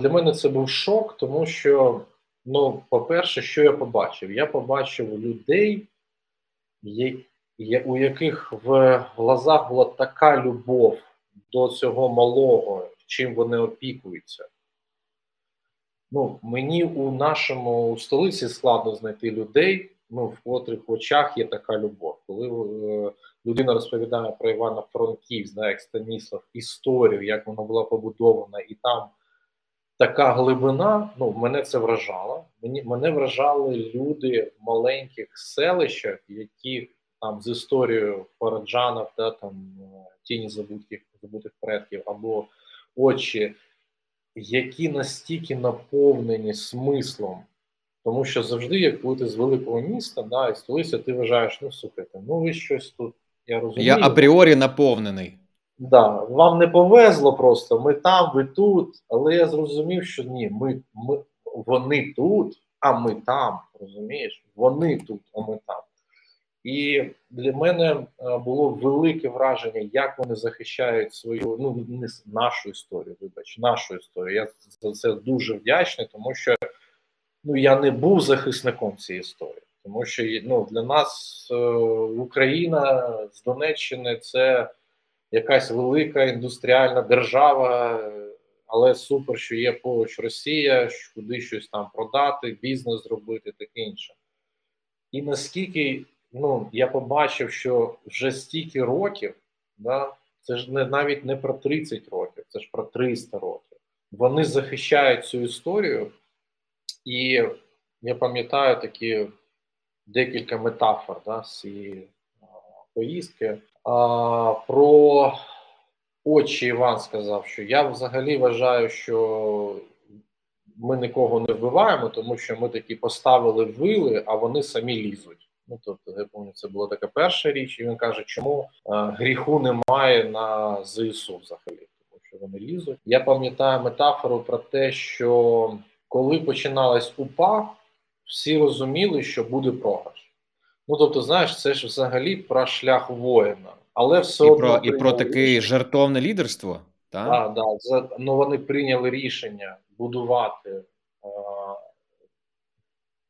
для мене це був шок, тому що Ну, по-перше, що я побачив? Я побачив людей, у яких в глазах була така любов до цього малого, чим вони опікуються. Ну, Мені у нашому у столиці складно знайти людей, ну, в котрих очах є така любов. Коли е, людина розповідає про Івана Франківськ, да, як Станіслав, історію, як вона була побудована, і там така глибина, ну мене це вражало. Мені мене вражали люди в маленьких селищах, які там з історією Параджанов, да, там тіні забутих забутих предків або очі, які настільки наповнені смислом. Тому що завжди, як коли ти з великого міста, да, і столиця, ти вважаєш, ну слухайте, ну ви щось тут. Я розумію. Я апріорі наповнений. Да, вам не повезло просто. Ми там, ви тут. Але я зрозумів, що ні, ми, ми вони тут, а ми там. Розумієш? Вони тут, а ми там. І для мене е, було велике враження, як вони захищають свою ну не нашу історію. Вибач, нашу історію. Я за це дуже вдячний, тому що ну я не був захисником цієї історії, тому що ну для нас е, Україна з Донеччини це якась велика індустріальна держава, але супер, що є поруч Росія, куди щось там продати, бізнес зробити, таке інше. І наскільки ну, я побачив, що вже стільки років, да, це ж не навіть не про 30 років, це ж про 300 років. Вони захищають цю історію, і я пам'ятаю такі декілька метафор да, з цієї поїздки. А, Про очі Іван сказав, що я взагалі вважаю, що ми нікого не вбиваємо, тому що ми такі поставили вили, а вони самі лізуть. Ну тобто, я пам'ятаю, це була така перша річ, і він каже, чому а, гріху немає на ЗСУ взагалі, тому що вони лізуть. Я пам'ятаю метафору про те, що коли починалась УПА, всі розуміли, що буде програш. Ну тобто, знаєш, це ж взагалі про шлях воїна, але все і одно про і про таке рішення. жертовне лідерство. Так, да, да, за, ну вони прийняли рішення будувати е,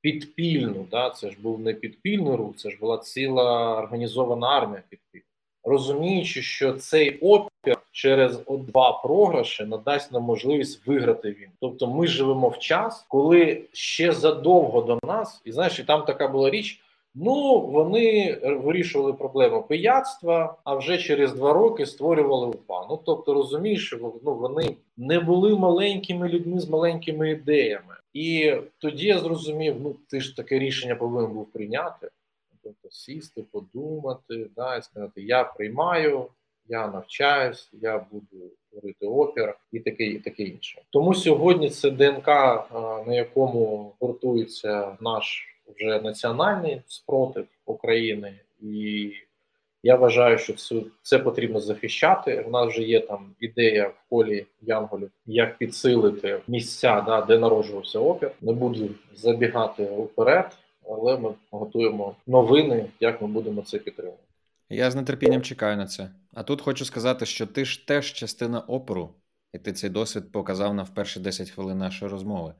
підпільну. Да, Це ж був не підпільний рух, це ж була ціла організована армія підпільна. Розуміючи, що цей опір через два програші надасть нам можливість виграти він. Тобто, ми живемо в час, коли ще задовго до нас, і знаєш, і там така була річ. Ну, вони вирішували проблему пияцтва, а вже через два роки створювали УПА. Ну тобто, розумієш, що ну, вони не були маленькими людьми з маленькими ідеями. І тоді я зрозумів, ну ти ж таке рішення повинен був прийняти. Тобто сісти, подумати, да, і сказати, я приймаю, я навчаюсь, я буду творити опір і таке, і таке інше. Тому сьогодні це ДНК, на якому гуртується наш вже національний спротив України, і я вважаю, що це, це потрібно захищати. У нас вже є там ідея в полі Янголів, як підсилити місця, да, де народжувався опір. Не буду забігати вперед. але ми готуємо новини, як ми будемо це підтримувати. Я з нетерпінням чекаю на це. А тут хочу сказати, що ти ж теж частина опору, і ти цей досвід показав на перші 10 хвилин нашої розмови.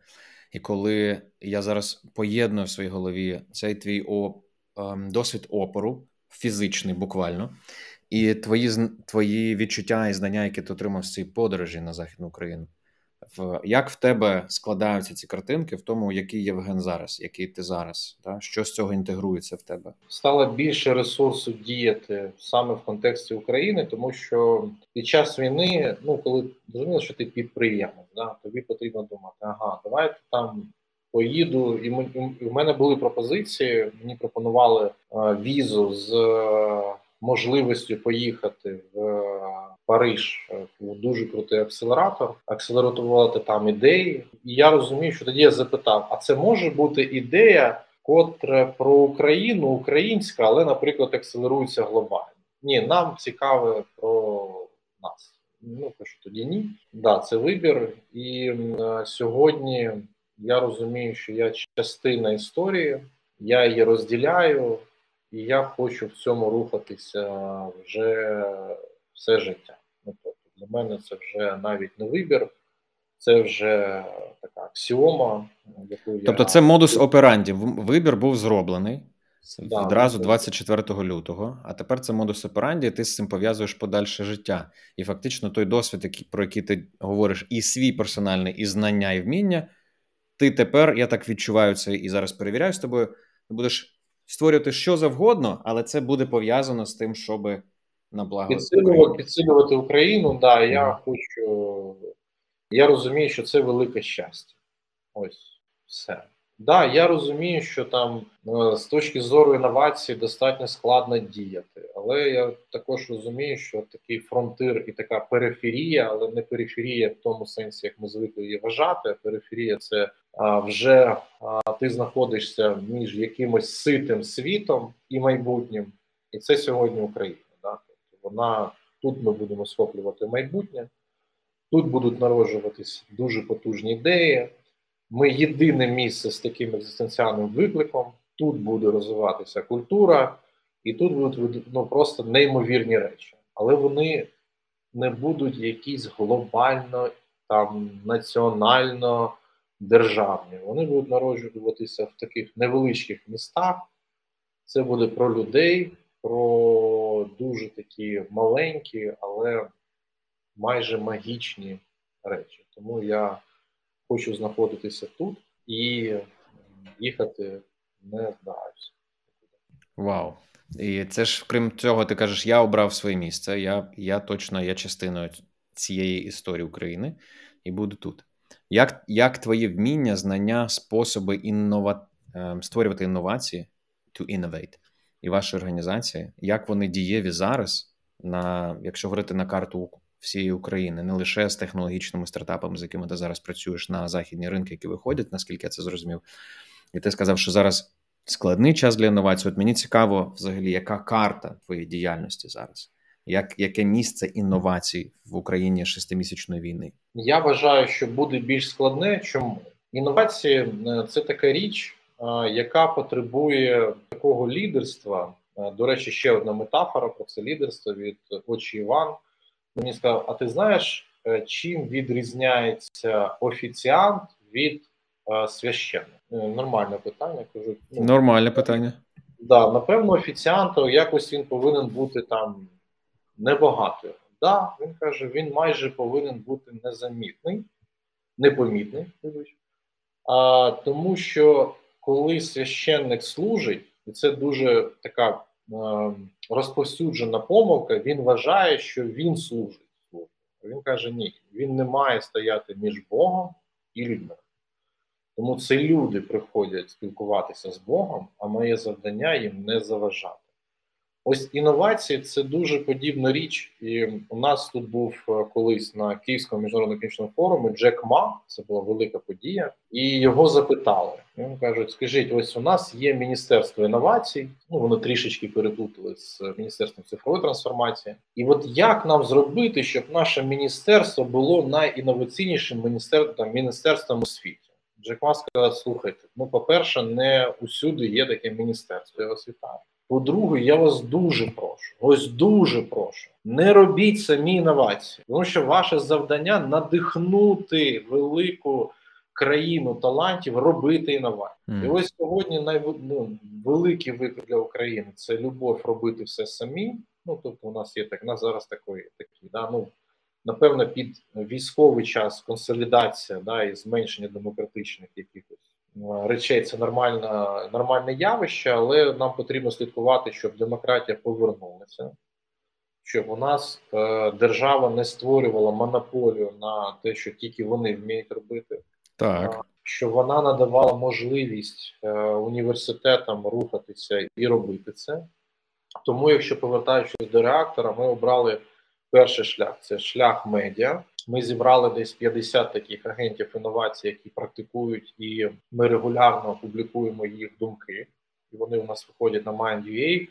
І коли я зараз поєдную в своїй голові цей твій о, ем, досвід опору, фізичний, буквально, і твої твої відчуття і знання, які ти отримав з цієї подорожі на Західну Україну. В як в тебе складаються ці картинки, в тому, який Євген зараз, який ти зараз, та що з цього інтегрується в тебе? Стало більше ресурсу діяти саме в контексті України, тому що під час війни, ну коли зрозуміло, що ти підприємець, да, тобі потрібно думати, ага, давайте там поїду, і ми в мене були пропозиції. Мені пропонували е, візу з можливістю поїхати в е, Париж е, в дуже крутий акселератор, акселерувати там ідеї. І я розумію, що тоді я запитав: а це може бути ідея, котра про Україну, українська, але, наприклад, акселерується глобально. Ні, нам цікаве про нас. Ну кажу, тоді ні. Да, це вибір. І е, сьогодні я розумію, що я частина історії, я її розділяю і я хочу в цьому рухатися вже все життя. Для мене це вже навіть не вибір, це вже така аксіома, яку я... Тобто це модус операнді. Вибір був зроблений да, одразу 24 лютого, а тепер це модус операнді, і ти з цим пов'язуєш подальше життя. І фактично той досвід, про який ти говориш, і свій персональний, і знання, і вміння. Ти тепер, я так відчуваю це і зараз перевіряю з тобою, ти будеш створювати що завгодно, але це буде пов'язано з тим, щоб на благо підсилювати, підсилювати Україну. Да, я mm. хочу. Я розумію, що це велике щастя. Ось все. Да, я розумію, що там е, з точки зору інновації достатньо складно діяти, але я також розумію, що такий фронтир і така периферія, але не периферія в тому сенсі, як ми звикли її вважати. Периферія це а, вже а, ти знаходишся між якимось ситим світом і майбутнім, і це сьогодні Україна. Вона тут ми будемо схоплювати майбутнє, тут будуть народжуватись дуже потужні ідеї. Ми єдине місце з таким екзистенціальним викликом. Тут буде розвиватися культура, і тут будуть ну, просто неймовірні речі. Але вони не будуть якісь глобально там національно державні. Вони будуть народжуватися в таких невеличких містах. Це буде про людей, про дуже такі маленькі, але майже магічні речі. Тому я хочу знаходитися тут і їхати не збираюся. Вау. І це ж, крім цього, ти кажеш, я обрав своє місце. Я я точно є частиною цієї історії України і буду тут. Як як твої вміння, знання, способи іннова... Ем, створювати інновації to innovate і ваші організації, як вони дієві зараз, на, якщо говорити на карту всієї України, не лише з технологічними стартапами, з якими ти зараз працюєш на західні ринки, які виходять, наскільки я це зрозумів. І ти сказав, що зараз складний час для інновацій. От мені цікаво, взагалі, яка карта твоєї діяльності зараз? Як яке місце інновацій в Україні шестимісячної війни? Я вважаю, що буде більш складне. Чому інновації е, це така річ, яка потребує такого лідерства. До речі, ще одна метафора про це лідерство від очі Іван мені сказав: а ти знаєш, е, чим відрізняється офіціант від е, священника? Е, нормальне питання. Кажу, ну, нормальне питання. Да, напевно, офіціанту якось він повинен бути там небагатою. Да, він каже, він майже повинен бути незамітний, непомітний, а, тому що коли священник служить, і це дуже така Е, розповсюджена помилка, він вважає, що він служить Він каже, ні, він не має стояти між Богом і людьми. Тому це люди приходять спілкуватися з Богом, а моє завдання їм не заважати. Ось інновації це дуже подібна річ. І у нас тут був е, колись на Київському міжнародному економічному форумі Джек Ма, це була велика подія, і його запитали. Він кажуть: скажіть, ось у нас є міністерство інновацій. Ну воно трішечки переплутали з міністерством цифрової трансформації. І от як нам зробити, щоб наше міністерство було найінноваційнішим міністерством міністерством у світі? Джек Ма сказав, слухайте, ну, по-перше, не усюди є таке міністерство, я вас вітаю. По-друге, я вас дуже прошу, ось дуже прошу, не робіть самі інновації, тому що ваше завдання надихнути велику країну талантів робити інновації. Mm. І ось сьогодні найвеликий ну, виклик для України це любов робити все самі. Ну тобто, у нас є так, у нас зараз такої такі, да, ну напевно, під військовий час консолідація да, і зменшення демократичних якихось речей це нормальна, нормальне явище, але нам потрібно слідкувати, щоб демократія повернулася, щоб у нас е, держава не створювала монополію на те, що тільки вони вміють робити. Так. Щоб вона надавала можливість е, університетам рухатися і робити це. Тому, якщо повертаючись до реактора, ми обрали перший шлях це шлях медіа. Ми зібрали десь 50 таких агентів інновацій, які практикують, і ми регулярно публікуємо їх думки. І вони у нас виходять на Mind.ua,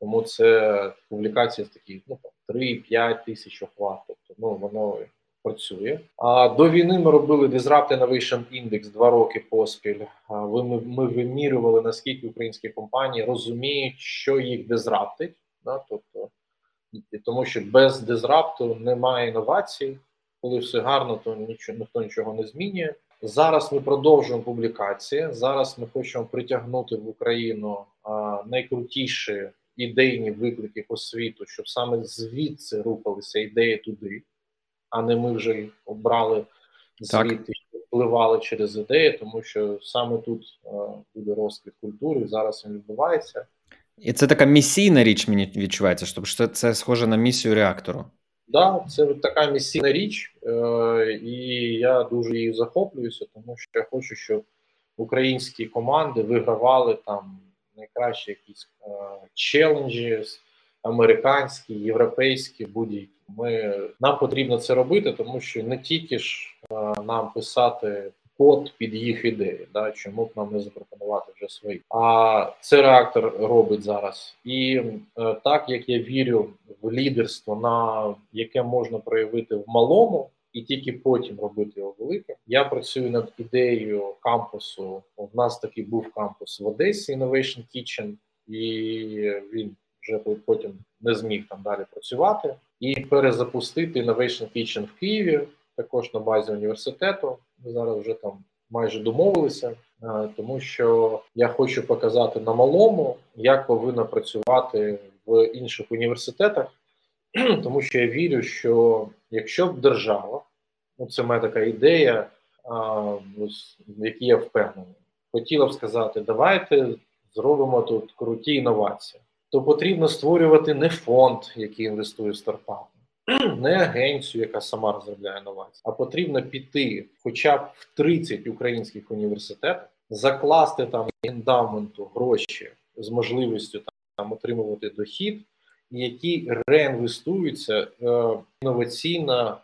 тому це публікації з таких ну 3-5 тисяч охват. Тобто ну воно працює. А до війни ми робили Disrupt Innovation Index два роки поспіль. Ми, ми вимірювали наскільки українські компанії розуміють, що їх дизраптить. Да? Тобто, тому що без дизрапту немає інновацій. Коли все гарно, то нічого ніхто нічого не змінює. Зараз ми продовжуємо публікації. Зараз ми хочемо притягнути в Україну а, найкрутіші ідейні виклики по світу, щоб саме звідси рухалися ідеї туди, а не ми вже обрали звідти, впливали через ідеї, тому що саме тут а, буде розквіт культури. Зараз він відбувається. І це така місійна річ мені відчувається, що це, це схоже на місію реактору. Да, це така місійна річ, е, і я дуже її захоплююся, тому що я хочу, щоб українські команди вигравали там найкращі якісь е, челенджі, американські, європейські, будь-які. Ми нам потрібно це робити, тому що не тільки ж е, нам писати код під їх ідеї, да, чому б нам не запропонувати вже свої. А це реактор робить зараз. І е, так як я вірю в лідерство, на яке можна проявити в малому. І тільки потім робити його великим. Я працюю над ідеєю кампусу. У нас такий був кампус в Одесі Innovation Kitchen, і він вже потім не зміг там далі працювати. І перезапустити Innovation Kitchen в Києві також на базі університету. Ми зараз вже там майже домовилися, е, тому що я хочу показати на малому, як повинна працювати в інших університетах, тому що я вірю, що якщо б держава, ну це моя така ідея, в якій я впевнений, хотіла б сказати, давайте зробимо тут круті інновації, то потрібно створювати не фонд, який інвестує в стартапи не агенцію, яка сама розробляє інновації, а потрібно піти, хоча б в 30 українських університетів, закласти там ендаменту гроші з можливістю там отримувати дохід, які реінвестуються е, інноваційна.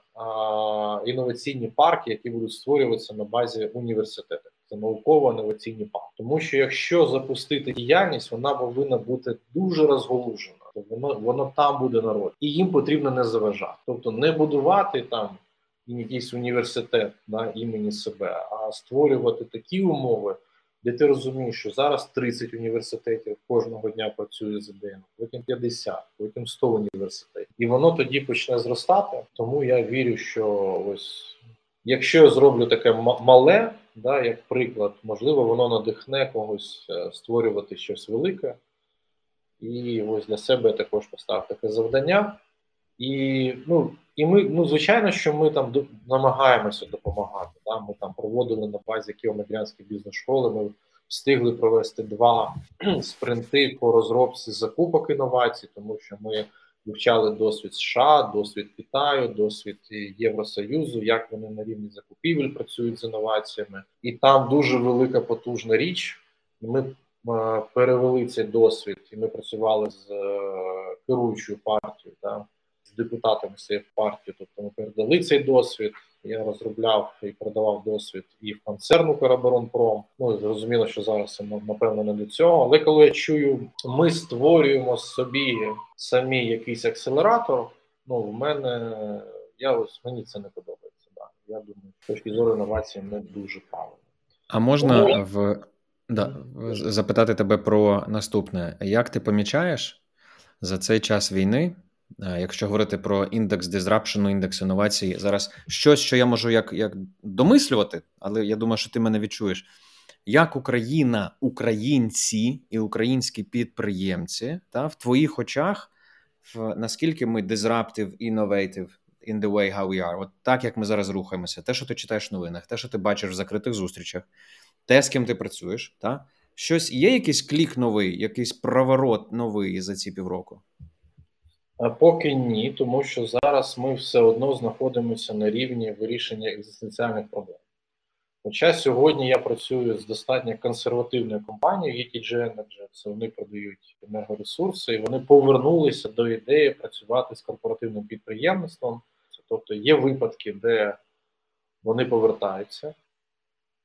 Інноваційні парки, які будуть створюватися на базі університету, це науково-інноваційні парки. Тому що якщо запустити діяльність, вона повинна бути дуже розголужена. Тобто воно воно там буде народ, і їм потрібно не заважати. Тобто не будувати там якийсь університет на імені себе, а створювати такі умови, де ти розумієш, що зараз 30 університетів кожного дня працює з ідеями, потім 50, потім 100 університетів, і воно тоді почне зростати. Тому я вірю, що ось якщо я зроблю таке мале, да, як приклад, можливо, воно надихне когось е, створювати щось велике. І ось для себе я також поставив таке завдання. І ну, і ми, ну, звичайно, що ми там намагаємося допомагати. Да? Ми там проводили на базі Києво-Медрянської бізнес-школи. Ми встигли провести два спринти по розробці закупок інновацій, тому що ми вивчали досвід США, досвід Китаю, досвід Євросоюзу, як вони на рівні закупівель працюють з інноваціями, і там дуже велика потужна річ. Ми перевели цей досвід, і ми працювали з е, керуючою партією, та, з депутатами цієї партії. Тобто ми передали цей досвід. Я розробляв і продавав досвід і в концерну «Переборонпром». Ну зрозуміло, що зараз напевно не до цього. Але коли я чую, ми створюємо собі самі якийсь акселератор. Ну в мене я ось мені це не подобається. Да. Я думаю, з точки зору інновації не дуже правильно. А можна в да, запитати тебе про наступне: як ти помічаєш за цей час війни? Е, якщо говорити про індекс дизрапшену, індекс інновацій, зараз щось, що я можу як як домислювати, але я думаю, що ти мене відчуєш. Як Україна, українці і українські підприємці та в твоїх очах, в наскільки ми disruptive, innovative in the way how we are, от так як ми зараз рухаємося, те, що ти читаєш в новинах, те, що ти бачиш в закритих зустрічах, те, з ким ти працюєш, та щось є якийсь клік новий, якийсь проворот новий за ці півроку? Поки ні, тому що зараз ми все одно знаходимося на рівні вирішення екзистенціальних проблем. Хоча сьогодні я працюю з достатньо консервативною компанією, ETG Energy, це вони продають енергоресурси, і вони повернулися до ідеї працювати з корпоративним підприємництвом. Тобто є випадки, де вони повертаються.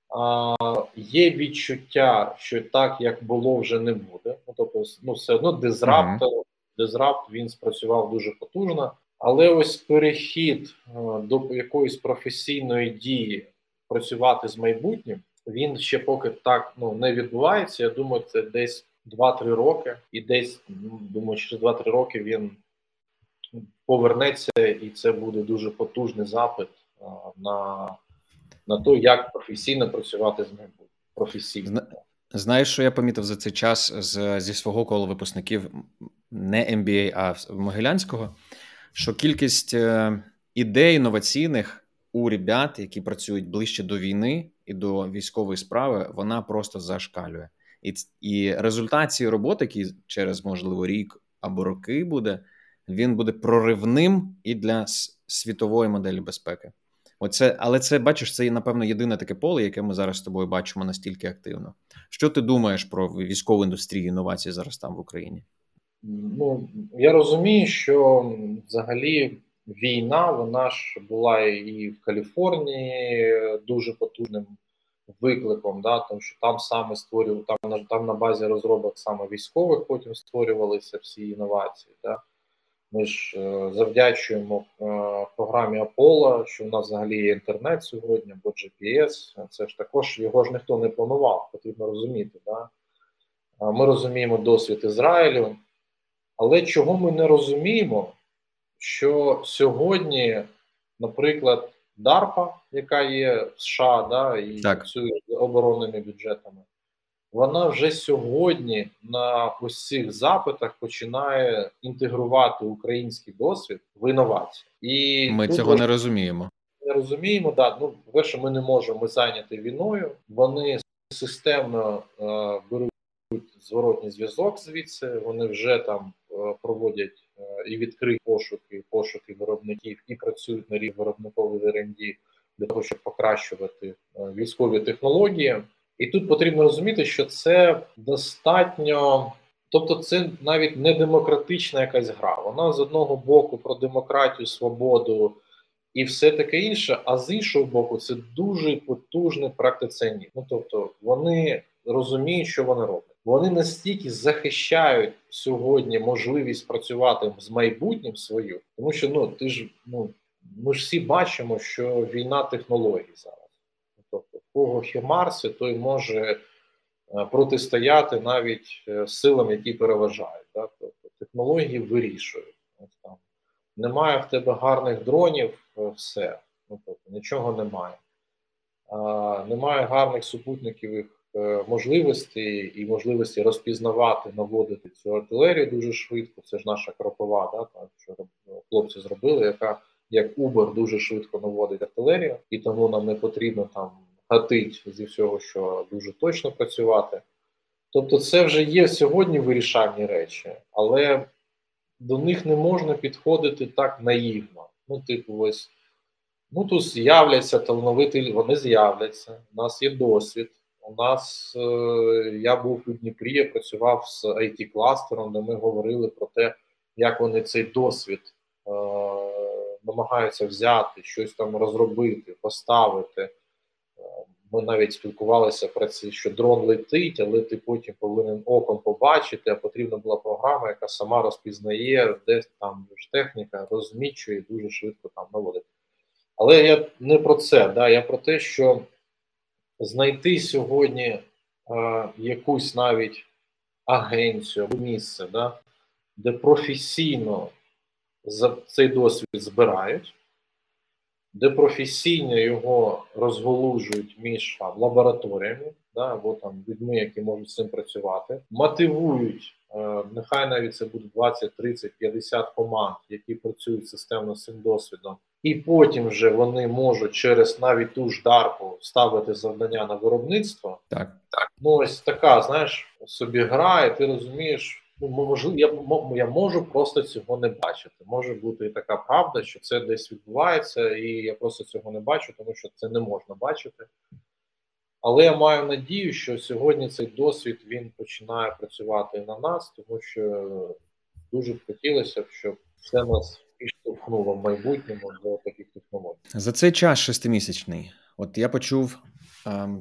А, Є відчуття, що так, як було, вже не буде. Ну, Тобто, ну, все одно дизраптор, mm-hmm. дизрапт він спрацював дуже потужно, але ось перехід до якоїсь професійної дії працювати з майбутнім, він ще поки так ну не відбувається. Я думаю, це десь 2-3 роки, і десь ну, думаю, через 2-3 роки він повернеться, і це буде дуже потужний запит а, на на те, як професійно працювати з майбутнім. Професійно. Знаєш, що я помітив за цей час з, зі свого кола випускників не MBA, а Могилянського, що кількість е, ідей інноваційних у ребят, які працюють ближче до війни і до військової справи, вона просто зашкалює. І і результат цієї роботи, який через можливо рік або роки буде, він буде проривним і для світової моделі безпеки. Оце, але це бачиш, це напевно єдине таке поле, яке ми зараз з тобою бачимо настільки активно. Що ти думаєш про військову індустрію інновацій зараз там в Україні? Ну я розумію, що взагалі війна, вона ж була і в Каліфорнії дуже потужним викликом, да, тому що там саме створювали, там, там на базі розробок саме військових потім створювалися всі інновації. Да. Ми ж е, завдячуємо е, програмі Apollo, що в нас взагалі є інтернет сьогодні, бо GPS. Це ж також його ж ніхто не планував, потрібно розуміти. Да? Ми розуміємо досвід Ізраїлю, але чого ми не розуміємо, що сьогодні, наприклад, DARPA, яка є в США, да, і так. працює з оборонними бюджетами, вона вже сьогодні на цих запитах починає інтегрувати український досвід в інновації. І ми цього не розуміємо. Не розуміємо, да. Ну, перше, ми не можемо зайняти війною. Вони системно е, беруть зворотній зв'язок звідси. Вони вже там е, проводять е, і відкриті пошуки, пошуки виробників, і працюють на рівні виробникової R&D для того, щоб покращувати е, військові технології. І тут потрібно розуміти, що це достатньо, тобто, це навіть не демократична якась гра. Вона з одного боку про демократію, свободу і все таке інше, а з іншого боку, це дуже потужний практиційні. Ну тобто, вони розуміють, що вони роблять. Вони настільки захищають сьогодні можливість працювати з майбутнім свою, тому що ну ти ж ну ми ж всі бачимо, що війна технологій зараз кого Хімарси, той може е, протистояти навіть е, силам, які переважають. Так? Тобто технології вирішують. Ось там. Немає в тебе гарних дронів, е, все. Ну, тобто, Нічого немає. А, Немає гарних супутникових можливостей і можливості розпізнавати, наводити цю артилерію дуже швидко. Це ж наша кропова, да, так, що хлопці зробили, яка як Uber дуже швидко наводить артилерію, і тому нам не потрібно там гатить зі всього, що дуже точно працювати. Тобто, це вже є сьогодні вирішальні речі, але до них не можна підходити так наївно. Ну, типу, ось ну тут з'являться талановиті, вони з'являться. У нас є досвід. У нас е, я був у Дніпрі, я працював з it кластером де ми говорили про те, як вони цей досвід е, намагаються взяти, щось там розробити, поставити. Ми навіть спілкувалися про це, що дрон летить, але ти потім повинен оком побачити, а потрібна була програма, яка сама розпізнає, де там ж техніка розмічує дуже швидко там наводить. Але я не про це, да, я про те, що знайти сьогодні е, якусь навіть агенцію або місце, да, де професійно за цей досвід збирають, де професійно його розголужують між там, лабораторіями, да, або там людьми, які можуть з цим працювати, мотивують. Е, нехай навіть це буде 20, 30, 50 команд, які працюють системно з цим досвідом, і потім вже вони можуть через навіть ту ж дарпу ставити завдання на виробництво. Так, так. Ну ось така, знаєш, собі гра, і ти розумієш. Ну, можливо, я я можу просто цього не бачити. Може бути і така правда, що це десь відбувається, і я просто цього не бачу, тому що це не можна бачити. Але я маю надію, що сьогодні цей досвід він починає працювати на нас, тому що дуже б хотілося, б, щоб все нас підштовхнуло в майбутньому до таких технологій. За цей час шестимісячний. От я почув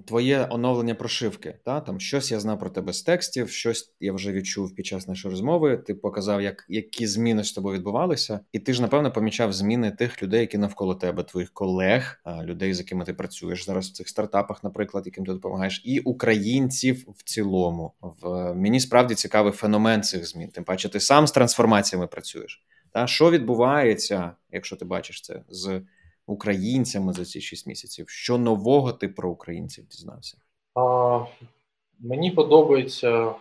твоє оновлення прошивки. Та? Там щось я знав про тебе з текстів, щось я вже відчув під час нашої розмови. Ти показав, як, які зміни з тобою відбувалися, і ти ж напевно помічав зміни тих людей, які навколо тебе, твоїх колег, людей, з якими ти працюєш зараз в цих стартапах, наприклад, яким ти допомагаєш, і українців в цілому. В мені справді цікавий феномен цих змін. Тим паче, ти сам з трансформаціями працюєш. Та що відбувається, якщо ти бачиш це з українцями за ці шість місяців? Що нового ти про українців дізнався? А, Мені подобаються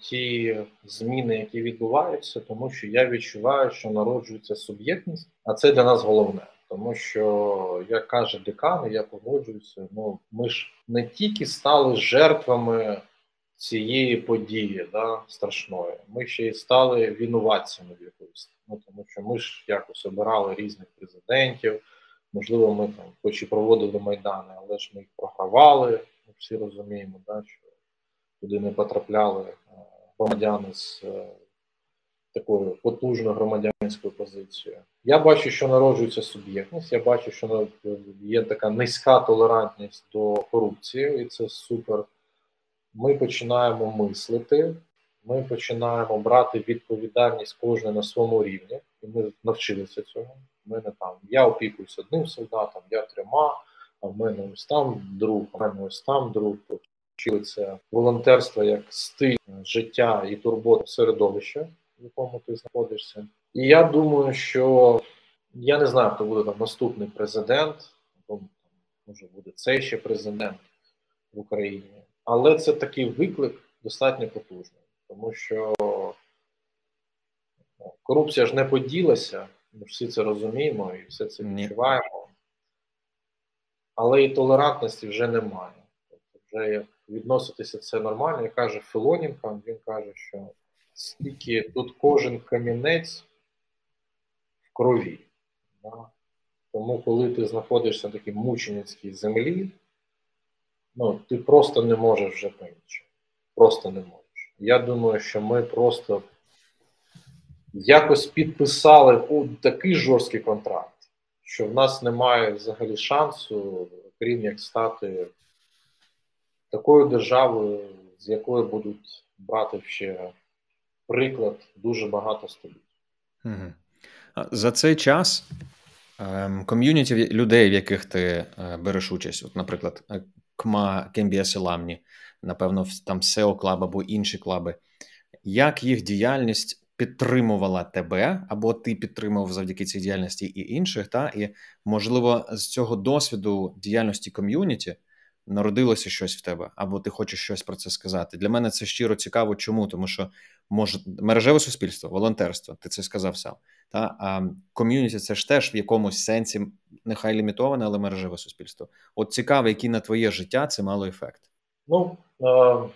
ті зміни, які відбуваються, тому що я відчуваю, що народжується суб'єктність, а це для нас головне. Тому що, як каже декан, я погоджуюся. Ну ми ж не тільки стали жертвами цієї події, да, страшної, ми ще й стали винуватцями в якоїсь. Ну тому що ми ж якось обирали різних президентів. Можливо, ми там, хоч і проводили майдани, але ж ми їх програвали. Ми всі розуміємо, да, що туди не потрапляли е, громадяни з е, такою потужною громадянською позицією. Я бачу, що народжується суб'єктність. Я бачу, що є така низька толерантність до корупції, і це супер. Ми починаємо мислити, ми починаємо брати відповідальність кожен на своєму рівні, і ми навчилися цього мене там я опікуюсь одним солдатом, я трьома, а в мене ось там друг, а в мене ось там друг. Вчилися волонтерство як стиль життя і турбота середовища, в якому ти знаходишся. І я думаю, що я не знаю, хто буде там наступний президент, або може буде цей ще президент в Україні, але це такий виклик достатньо потужний, тому що ну, корупція ж не поділася. Ми всі це розуміємо і все це відчуваємо. Але і толерантності вже немає. Тобто, вже як відноситися це нормально, як каже Філоненко, він каже, що скільки тут кожен камінець в крові. Да? Тому, коли ти знаходишся на такій мученицькій землі, ну, ти просто не можеш вже по-іншому. Просто не можеш. Я думаю, що ми просто якось підписали у такий жорсткий контракт, що в нас немає взагалі шансу, крім як стати такою державою, з якої будуть брати ще приклад дуже багато століть. Угу. За цей час ем, ком'юніті людей, в яких ти е, береш участь, от, наприклад, е, КМА kmbs alumni, напевно, там CEO club або інші клаби, як їх діяльність підтримувала тебе, або ти підтримував завдяки цій діяльності і інших, та і можливо з цього досвіду діяльності ком'юніті народилося щось в тебе, або ти хочеш щось про це сказати. Для мене це щиро цікаво. Чому? Тому що може мережеве суспільство, волонтерство, ти це сказав сам. Та а ком'юніті це ж теж в якомусь сенсі нехай лімітоване, але мережеве суспільство. От цікаво, який на твоє життя це мало ефект. Ну е,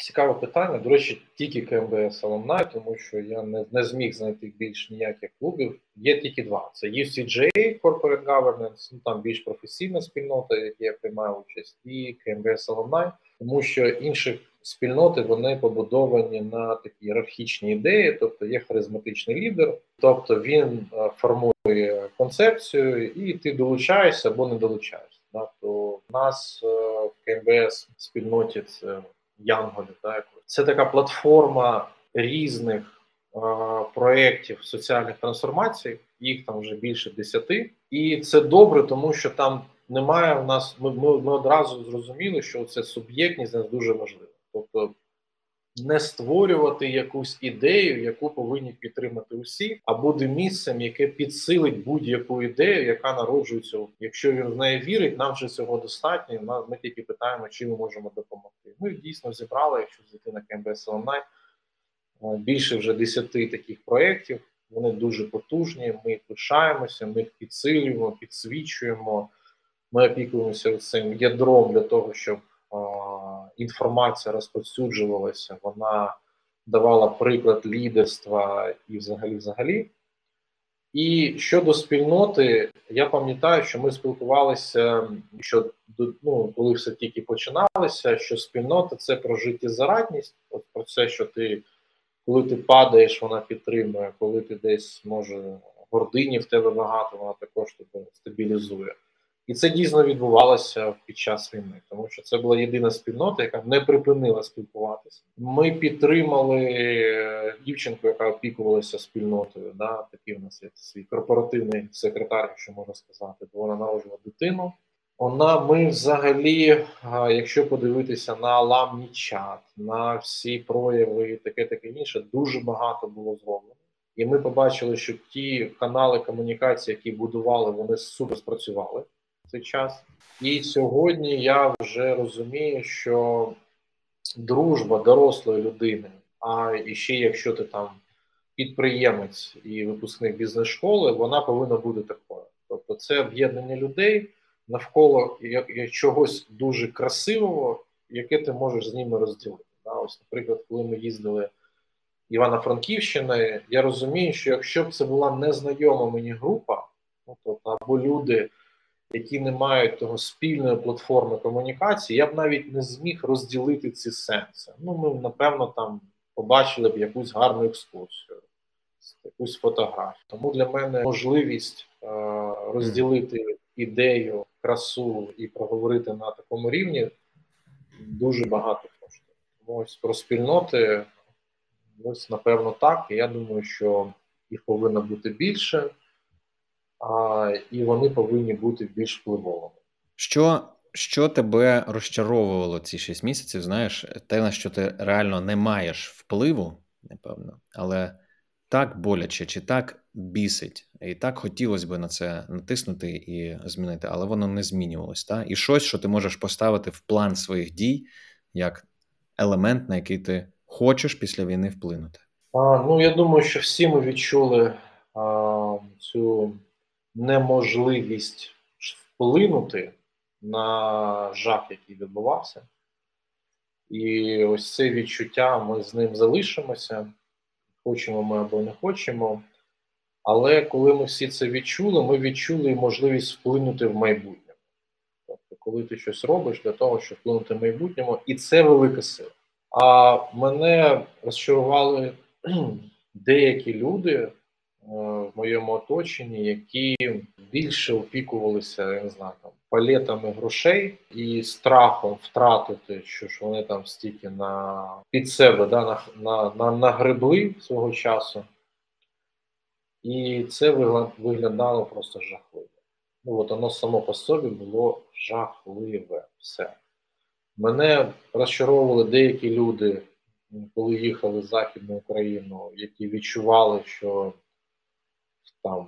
Цікаве питання. До речі, тільки КМБС Alumni, тому що я не не зміг знайти більш ніяких клубів. Є тільки два: це UCJ Corporate Governance, ну там більш професійна спільнота, в якій я приймаю участь, і КМБС Alumni, тому що інші спільноти вони побудовані на такі ієрархічні ідеї, тобто є харизматичний лідер, тобто він е, формує концепцію, і ти долучаєшся або не долучаєшся. Да? То в нас е, в КМБС спільноті це Янголів. Так? Це така платформа різних е, проєктів соціальних трансформацій, їх там вже більше десяти. І це добре, тому що там немає в нас. Ми, ми, ми одразу зрозуміли, що це суб'єктність дуже важлива. Тобто не створювати якусь ідею, яку повинні підтримати усі, а буде місцем, яке підсилить будь-яку ідею, яка народжується. Якщо він в неї вірить, нам вже цього достатньо. Ми тільки питаємо, чи ми можемо допомогти. Ми дійсно зібрали, якщо зайти на КМБС онлайн, е, більше вже десяти таких проєктів. Вони дуже потужні. Ми пишаємося, ми їх підсилюємо, підсвічуємо. Ми опікуємося цим ядром для того, щоб інформація розповсюджувалася, вона давала приклад лідерства і взагалі взагалі. І щодо спільноти, я пам'ятаю, що ми спілкувалися, що ну, коли все тільки починалося, що спільнота це про життєзарадність, от про це, що ти, коли ти падаєш, вона підтримує, коли ти десь може гордині в тебе багато, вона також тебе стабілізує. І це дійсно відбувалося під час війни, тому що це була єдина спільнота, яка не припинила спілкуватися. Ми підтримали е, дівчинку, яка опікувалася спільнотою. Да, Такий у нас є свій корпоративний секретар, якщо можна сказати, бо вона народжувала дитину. Вона ми взагалі, якщо подивитися на аламні чат, на всі прояви, таке таке інше, дуже багато було зроблено. І ми побачили, що ті канали комунікації, які будували, вони супер спрацювали цей час. І сьогодні я вже розумію, що дружба дорослої людини, а і ще якщо ти там підприємець і випускник бізнес-школи, вона повинна бути такою. Тобто, це об'єднання людей навколо чогось дуже красивого, яке ти можеш з ними розділити. Ось, наприклад, коли ми їздили Івано-Франківщини, я розумію, що якщо б це була незнайома мені група, ну, тобто або люди які не мають того спільної платформи комунікації, я б навіть не зміг розділити ці сенси. Ну, ми, напевно, там побачили б якусь гарну екскурсію, якусь фотографію. Тому для мене можливість е, розділити ідею, красу і проговорити на такому рівні дуже багато коштує. Тому ось про спільноти, ось напевно так. Я думаю, що їх повинно бути більше а, і вони повинні бути більш впливовими. Що що тебе розчаровувало ці 6 місяців? Знаєш, те, на що ти реально не маєш впливу, напевно, але так боляче чи так бісить, і так хотілося б на це натиснути і змінити, але воно не змінювалось. Та? І щось, що ти можеш поставити в план своїх дій як елемент, на який ти хочеш після війни вплинути. А, Ну я думаю, що всі ми відчули а, цю неможливість вплинути на жах, який відбувався. І ось це відчуття ми з ним залишимося, хочемо ми або не хочемо. Але коли ми всі це відчули, ми відчули можливість вплинути в майбутнє. Тобто, коли ти щось робиш для того, щоб вплинути в майбутньому, і це велика сила. А мене розчарували деякі люди, в моєму оточенні, які більше опікувалися, я не знаю, там палетами грошей і страхом втратити, що ж вони там стільки на під себе да, на, на, на, нагребли свого часу. І це виглядало просто жахливо. Ну от воно само по собі було жахливе все. Мене розчаровували деякі люди, коли їхали в Західну Україну, які відчували, що там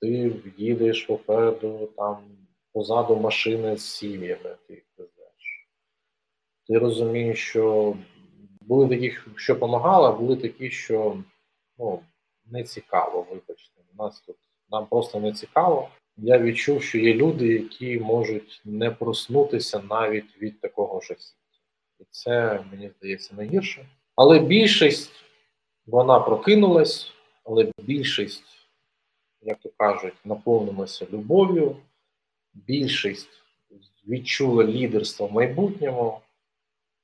ти їдеш попереду, там позаду машини з сім'ями, ти везеш. Ти розумієш, що були такі, що допомагали, а були такі, що ну, не цікаво, вибачте. Нас тут нам просто не цікаво. Я відчув, що є люди, які можуть не проснутися навіть від такого жахіття. І це, мені здається, найгірше. Але більшість вона прокинулась, але більшість як то кажуть, наповнилося любов'ю, більшість відчула лідерство в майбутньому,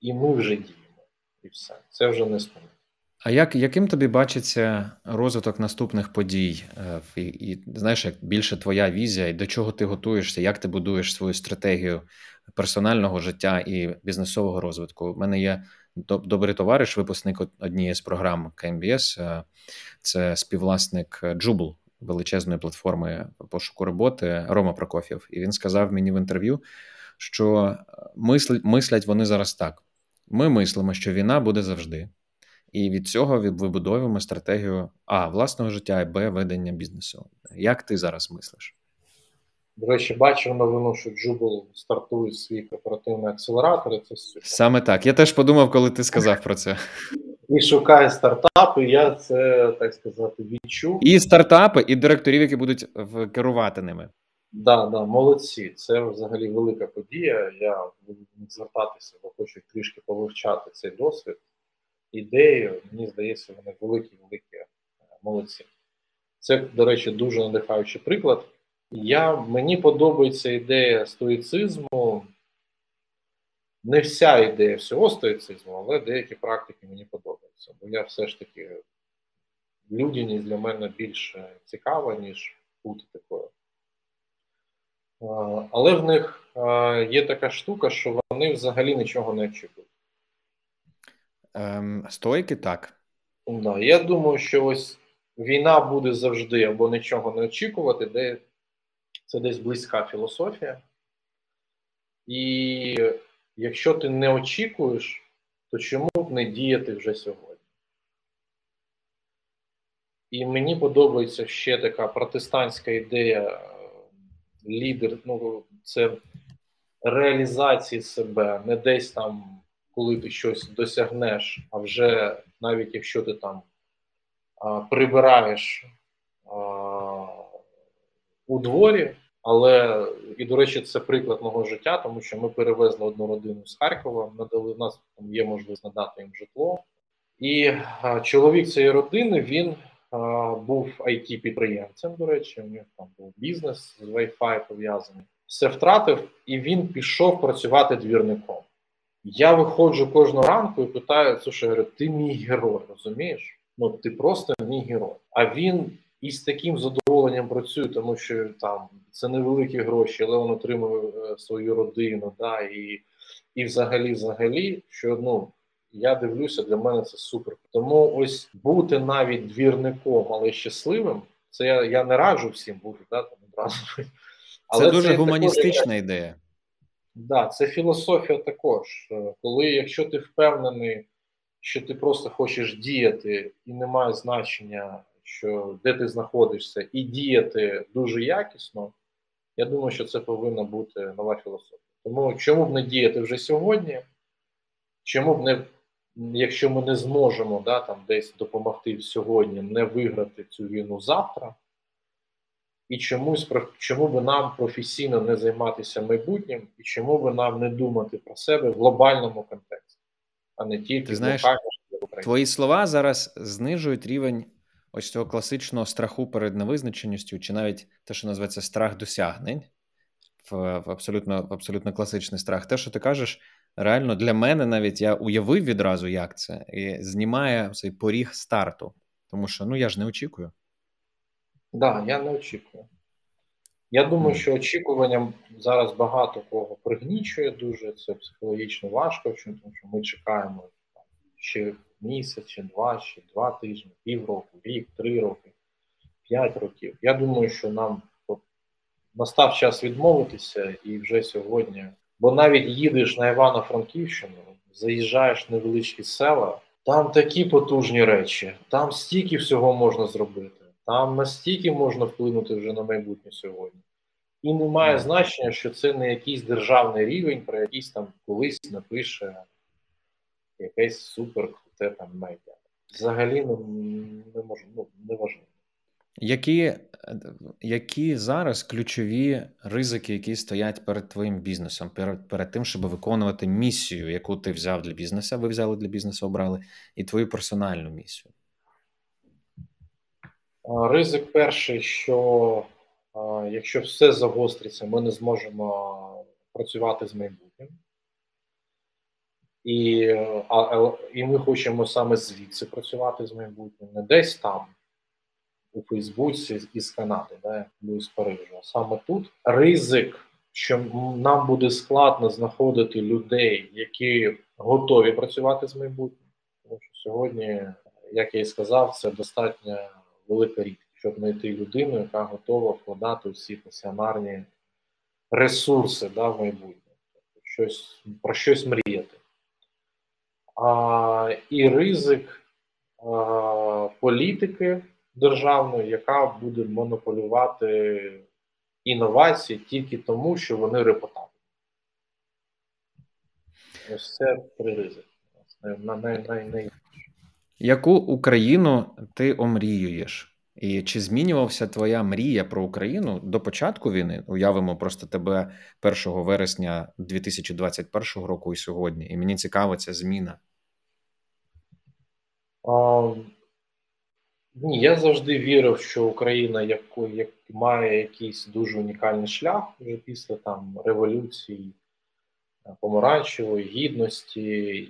і ми вже діємо. І все. Це вже не спинить. А як, яким тобі бачиться розвиток наступних подій? Е, і, і знаєш, як більше твоя візія, і до чого ти готуєшся, як ти будуєш свою стратегію персонального життя і бізнесового розвитку? У мене є добрий товариш, випускник однієї з програм КМБС, е, це співвласник Джубл величезної платформи пошуку роботи Рома Прокоф'єв, і він сказав мені в інтерв'ю, що мислять, мислять вони зараз так: ми мислимо, що війна буде завжди, і від цього вибудовуємо стратегію а власного життя і б ведення бізнесу. Як ти зараз мислиш? До речі, бачив новину, що Джубл стартує свій корпоративний акселератор. Це супер. саме так. Я теж подумав, коли ти сказав про це. І шукає стартапи. Я це так сказати відчув. І стартапи, і директорів, які будуть керувати ними. Да, да, молодці. Це взагалі велика подія. Я буду звертатися, бо хочу трішки повивчати цей досвід. Ідею, мені здається, вони великі-великі молодці. Це, до речі, дуже надихаючий приклад. Я, Мені подобається ідея стоїцизму. Не вся ідея всього стоїцизму, але деякі практики мені подобаються. Бо я все ж таки людяність для мене більш цікава, ніж бути такою. Але в них є така штука, що вони взагалі нічого не очікують. Ем, Стойки так. Да, Я думаю, що ось війна буде завжди або нічого не очікувати, де це десь близька філософія. І якщо ти не очікуєш, то чому б не діяти вже сьогодні? І мені подобається ще така протестантська ідея е, лідер, ну, це реалізації себе, не десь там, коли ти щось досягнеш, а вже навіть якщо ти там а, прибираєш а, у дворі. Але і до речі, це приклад мого життя, тому що ми перевезли одну родину з Харкова, надали у нас там є можливість надати їм житло. І а, чоловік цієї родини він а, був it підприємцем. До речі, у нього там був бізнес з Wi-Fi пов'язаний. Все втратив, і він пішов працювати двірником. Я виходжу кожного ранку і питаю: слушай, ти мій герой, розумієш? Ну ти просто мій герой. А він і з таким задоволенням працює, тому що там це невеликі гроші, але він отримує е, свою родину. да, І і взагалі, взагалі, що ну я дивлюся, для мене це супер. Тому ось бути навіть двірником, але щасливим, це я я не раджу всім бути, да, там одразу. Але це дуже це гуманістична також, ідея. Да, це філософія також. Е, коли якщо ти впевнений, що ти просто хочеш діяти і немає значення що де ти знаходишся, і діяти дуже якісно, я думаю, що це повинна бути нова філософія. Тому чому б не діяти вже сьогодні? Чому б не, якщо ми не зможемо да, там десь допомогти сьогодні, не виграти цю війну завтра? І чомусь чому би нам професійно не займатися майбутнім, і чому би нам не думати про себе в глобальному контексті, а не тільки Ти знаєш, твої слова зараз знижують рівень ось цього класичного страху перед невизначеністю, чи навіть те, що називається страх досягнень, в, в абсолютно в абсолютно класичний страх. Те, що ти кажеш, реально для мене навіть я уявив відразу, як це, і знімає цей поріг старту. Тому що ну я ж не очікую. Так, да, я не очікую. Я думаю, що очікуванням зараз багато кого пригнічує дуже, це психологічно важко, тому що ми чекаємо ще місяць, чи два, чи два тижні, півроку, рік, три роки, п'ять років. Я думаю, що нам от, настав час відмовитися і вже сьогодні. Бо навіть їдеш на Івано-Франківщину, заїжджаєш в невеличкі села, там такі потужні речі, там стільки всього можна зробити, там настільки можна вплинути вже на майбутнє сьогодні. І немає значення, що це не якийсь державний рівень, про якийсь там колись напише якесь супер круте там медіа. Взагалі не, не можу, ну, не важливо. Які які зараз ключові ризики, які стоять перед твоїм бізнесом, перед перед тим, щоб виконувати місію, яку ти взяв для бізнесу, ви взяли для бізнесу, обрали, і твою персональну місію? Ризик перший, що якщо все загостриться, ми не зможемо працювати з майбутнім. І а, і ми хочемо саме звідси працювати з майбутнім, не десь там, у Фейсбуці із Канади, да, або з Парижу. Саме тут ризик, що нам буде складно знаходити людей, які готові працювати з майбутнім. Тому що сьогодні, як я і сказав, це достатньо велика рідкість. щоб знайти людину, яка готова вкладати всі пасіонарні ресурси да, в майбутнє, щось, про щось мріяти. І ризик політики державної, яка буде монополювати інновації тільки тому, що вони репутабельні. Ось це три ризики. На, на, на, на, Яку Україну ти омріюєш? І чи змінювався твоя мрія про Україну до початку війни? Уявимо просто тебе 1 вересня 2021 року і сьогодні. І мені цікава ця зміна. А, Ні, я завжди вірив, що Україна як, як має якийсь дуже унікальний шлях вже після там революції помаранчевої гідності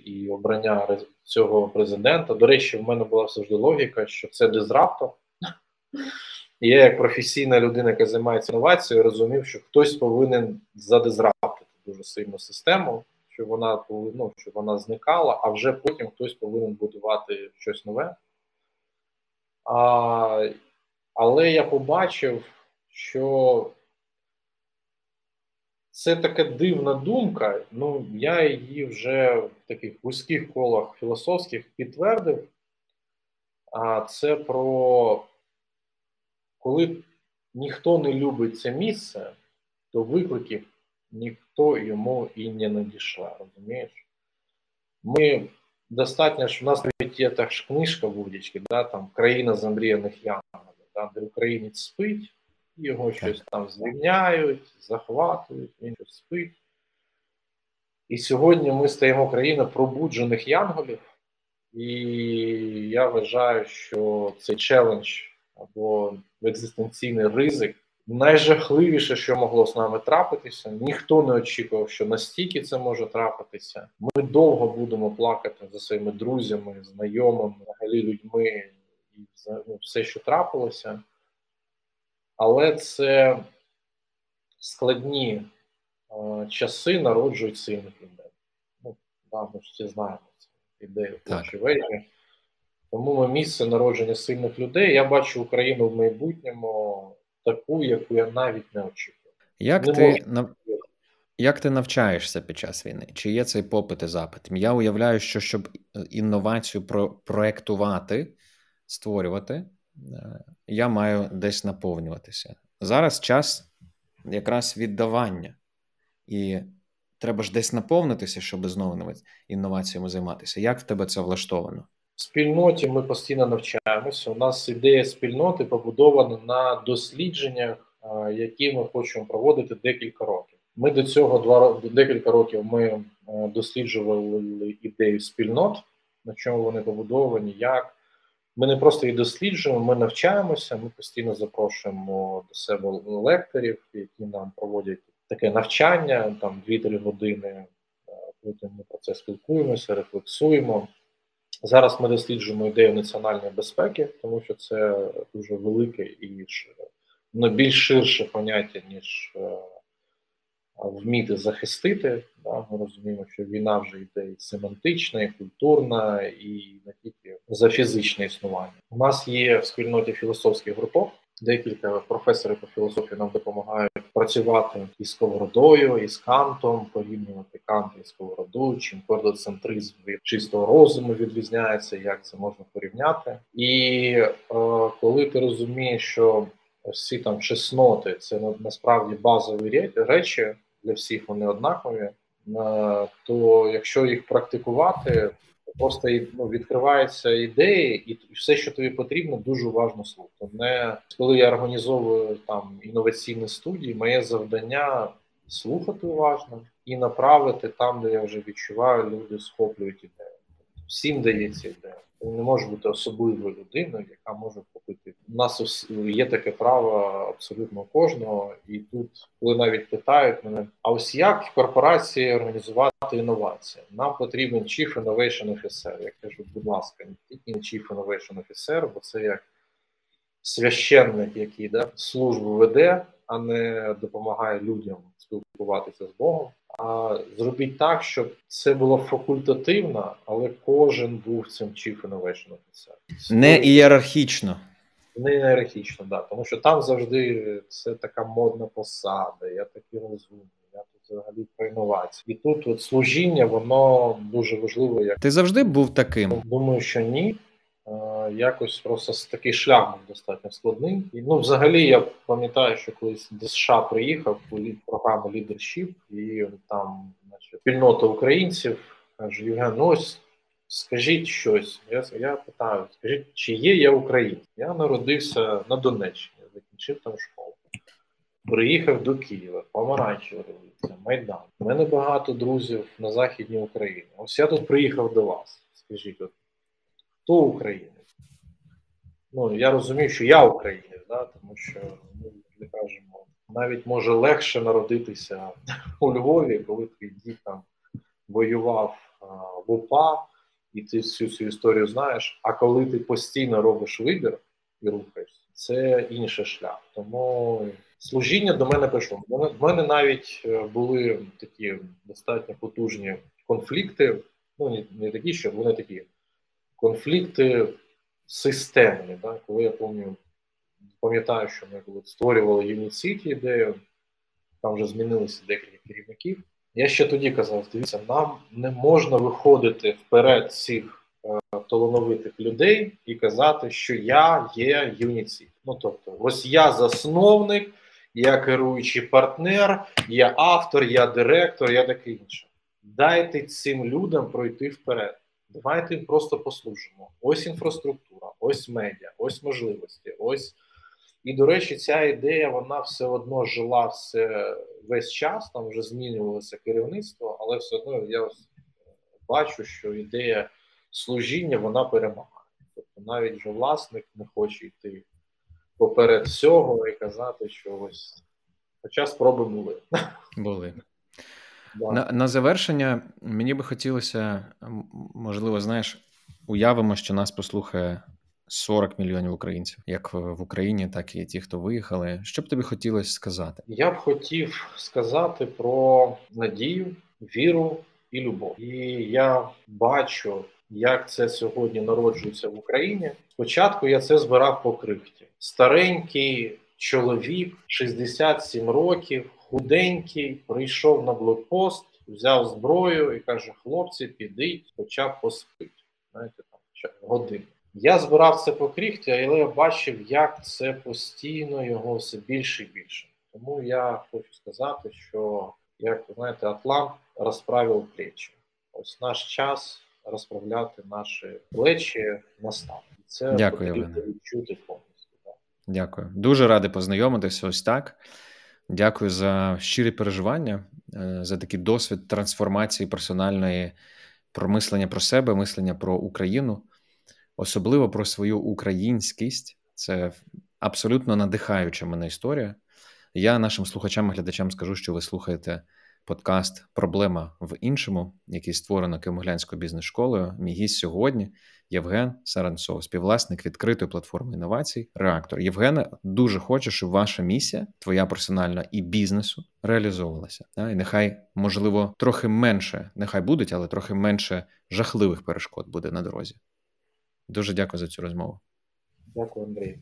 і обрання цього президента. До речі, в мене була завжди логіка, що це дизраптор. І я, як професійна людина, яка займається інновацією, розумів, що хтось повинен задизраптити дуже сильну систему, щоб вона ну, щоб вона зникала, а вже потім хтось повинен будувати щось нове. А, Але я побачив, що це така дивна думка. Ну, я її вже в таких вузьких колах філософських підтвердив. А це про коли ніхто не любить це місце, то викликів ніхто йому і не надійшла, розумієш? Ми достатньо ж, у нас навіть є та ж книжка будь-яка, да, там країна замріяних янголів, да, де українець спить, його щось там звільняють, захватують, він щось спить. І сьогодні ми стаємо країною пробуджених янголів, і я вважаю, що цей челендж або екзистенційний ризик найжахливіше, що могло з нами трапитися. Ніхто не очікував, що настільки це може трапитися. Ми довго будемо плакати за своїми друзями, знайомими, взагалі людьми і ну, все, що трапилося. Але це складні е, часи народжують сильних людей. Ну, да, ми ж всі знаємо це ідею площі вежі. Тому ми місце народження сильних людей. Я бачу Україну в майбутньому таку, яку я навіть не очікував. Як не ти нав... як ти навчаєшся під час війни? Чи є цей попит і запит? Я уявляю, що щоб інновацію про проектувати, створювати, е, я маю десь наповнюватися. Зараз час якраз віддавання, і треба ж десь наповнитися, щоб знову інноваціями займатися. Як в тебе це влаштовано? Спільноті ми постійно навчаємося. У нас ідея спільноти побудована на дослідженнях, які ми хочемо проводити декілька років. Ми до цього два декілька років ми е, досліджували ідею спільнот, на чому вони побудовані, як ми не просто її досліджуємо, ми навчаємося. Ми постійно запрошуємо до себе лекторів, які нам проводять таке навчання, там 2-3 години. Е, потім ми про це спілкуємося, рефлексуємо. Зараз ми досліджуємо ідею національної безпеки, тому що це дуже велике і ну, більш ширше поняття, ніж е, вміти захистити. Да? Ми розуміємо, що війна вже йде і семантична, і культурна, і не тільки за фізичне існування. У нас є в спільноті філософських групок. Декілька професорів по філософії нам допомагають працювати із сковородою, із кантом, порівнювати кант і сковороду, чим квадрocентризм від чистого розуму відрізняється, як це можна порівняти. І е, коли ти розумієш, що всі там чесноти це насправді базові речі для всіх вони однакові, е, то якщо їх практикувати, просто ну, відкриваються ідеї, і все, що тобі потрібно, дуже уважно слухати. Не коли я організовую там інноваційні студії, моє завдання слухати уважно і направити там, де я вже відчуваю, люди схоплюють ідею. Всім дається ідея. Ти не може бути особливою людиною, яка може купити. У нас є таке право абсолютно кожного, і тут, коли навіть питають мене, а ось як корпорації організувати інновації? Нам потрібен Chief Innovation Officer. Я кажу, будь ласка, не тільки Chief Innovation Officer, бо це як священник, який да, службу веде, а не допомагає людям спілкуватися з Богом. А зробіть так, щоб це було факультативно, але кожен був цим Chief Innovation Officer. Не ієрархічно. Не ієрархічно, да. Тому що там завжди це така модна посада, я такий розумний, я тут взагалі про інновації. І тут от служіння, воно дуже важливо. Як ти завжди був таким? Думаю, що ні. Якось просто такий шлях достатньо складний. І, ну, взагалі, я пам'ятаю, що колись до США приїхав у програму Leadership, і там значить, спільнота українців каже: Євген, ну ось скажіть щось. Я я питаю, скажіть, чи є я українець? Я народився на Донеччині, закінчив там школу. Приїхав до Києва, Помаранчева революція, Майдан. У мене багато друзів на Західній Україні. Ось я тут приїхав до вас. Скажіть, от, хто українець? Ну, я розумію, що я українець, да? тому що ми ну, кажемо, навіть може легше народитися у Львові, коли твій дід там воював а, в УПА, і ти всю цю історію знаєш. А коли ти постійно робиш вибір і рухаєшся, це інший шлях. Тому служіння до мене прийшло. В мене навіть е, були такі достатньо потужні конфлікти. Ну не, не такі, що вони такі конфлікти системні. Да? Коли я пам'ятаю, пам'ятаю, що ми коли створювали Юніт ідею, там вже змінилися декілька керівників. Я ще тоді казав: дивіться, нам не можна виходити вперед цих е, талановитих людей і казати, що я є юніці. Ну тобто, ось я засновник, я керуючий партнер, я автор, я директор, я таке інше. Дайте цим людям пройти вперед. Давайте просто послужимо. Ось інфраструктура, ось медіа, ось можливості, ось. І, до речі, ця ідея вона все одно жила все весь час, там вже змінювалося керівництво, але все одно я бачу, що ідея служіння вона перемагає. Тобто навіть вже власник не хоче йти поперед всього і казати, що ось хоча спроби були. Були. Да. На на завершення мені би хотілося, можливо, знаєш, уявимо, що нас послухає 40 мільйонів українців, як в Україні, так і ті, хто виїхали. Що б тобі хотілося сказати? Я б хотів сказати про надію, віру і любов. І я бачу, як це сьогодні народжується в Україні. Спочатку я це збирав по крихті. Старенький чоловік, 67 років, худенький, прийшов на блокпост, взяв зброю і каже: хлопці, підіть, хоча б поспить. Знаєте, там годину. Я збирав це по кріхті, але я бачив, як це постійно його все більше і більше. Тому я хочу сказати, що як знаєте, Атлант розправив плечі. Ось наш час розправляти наші плечі настав. Це Дякую, потрібно відчути повністю. Дякую. Дуже радий познайомитися. Ось так. Дякую за щирі переживання, е, за такий досвід трансформації персональної про мислення про себе, мислення про Україну особливо про свою українськість. Це абсолютно надихаюча мене історія. Я нашим слухачам і глядачам скажу, що ви слухаєте подкаст Проблема в іншому, який створено Кимоглянською бізнес-школою. Мій гість сьогодні Євген Саранцов, співвласник відкритої платформи інновацій, реактор. Євгене дуже хочу, щоб ваша місія, твоя персональна і бізнесу, реалізовувалася. І нехай, можливо, трохи менше, нехай будуть, але трохи менше жахливих перешкод буде на дорозі. Дуже дякую за цю розмову. Дякую, Андрій.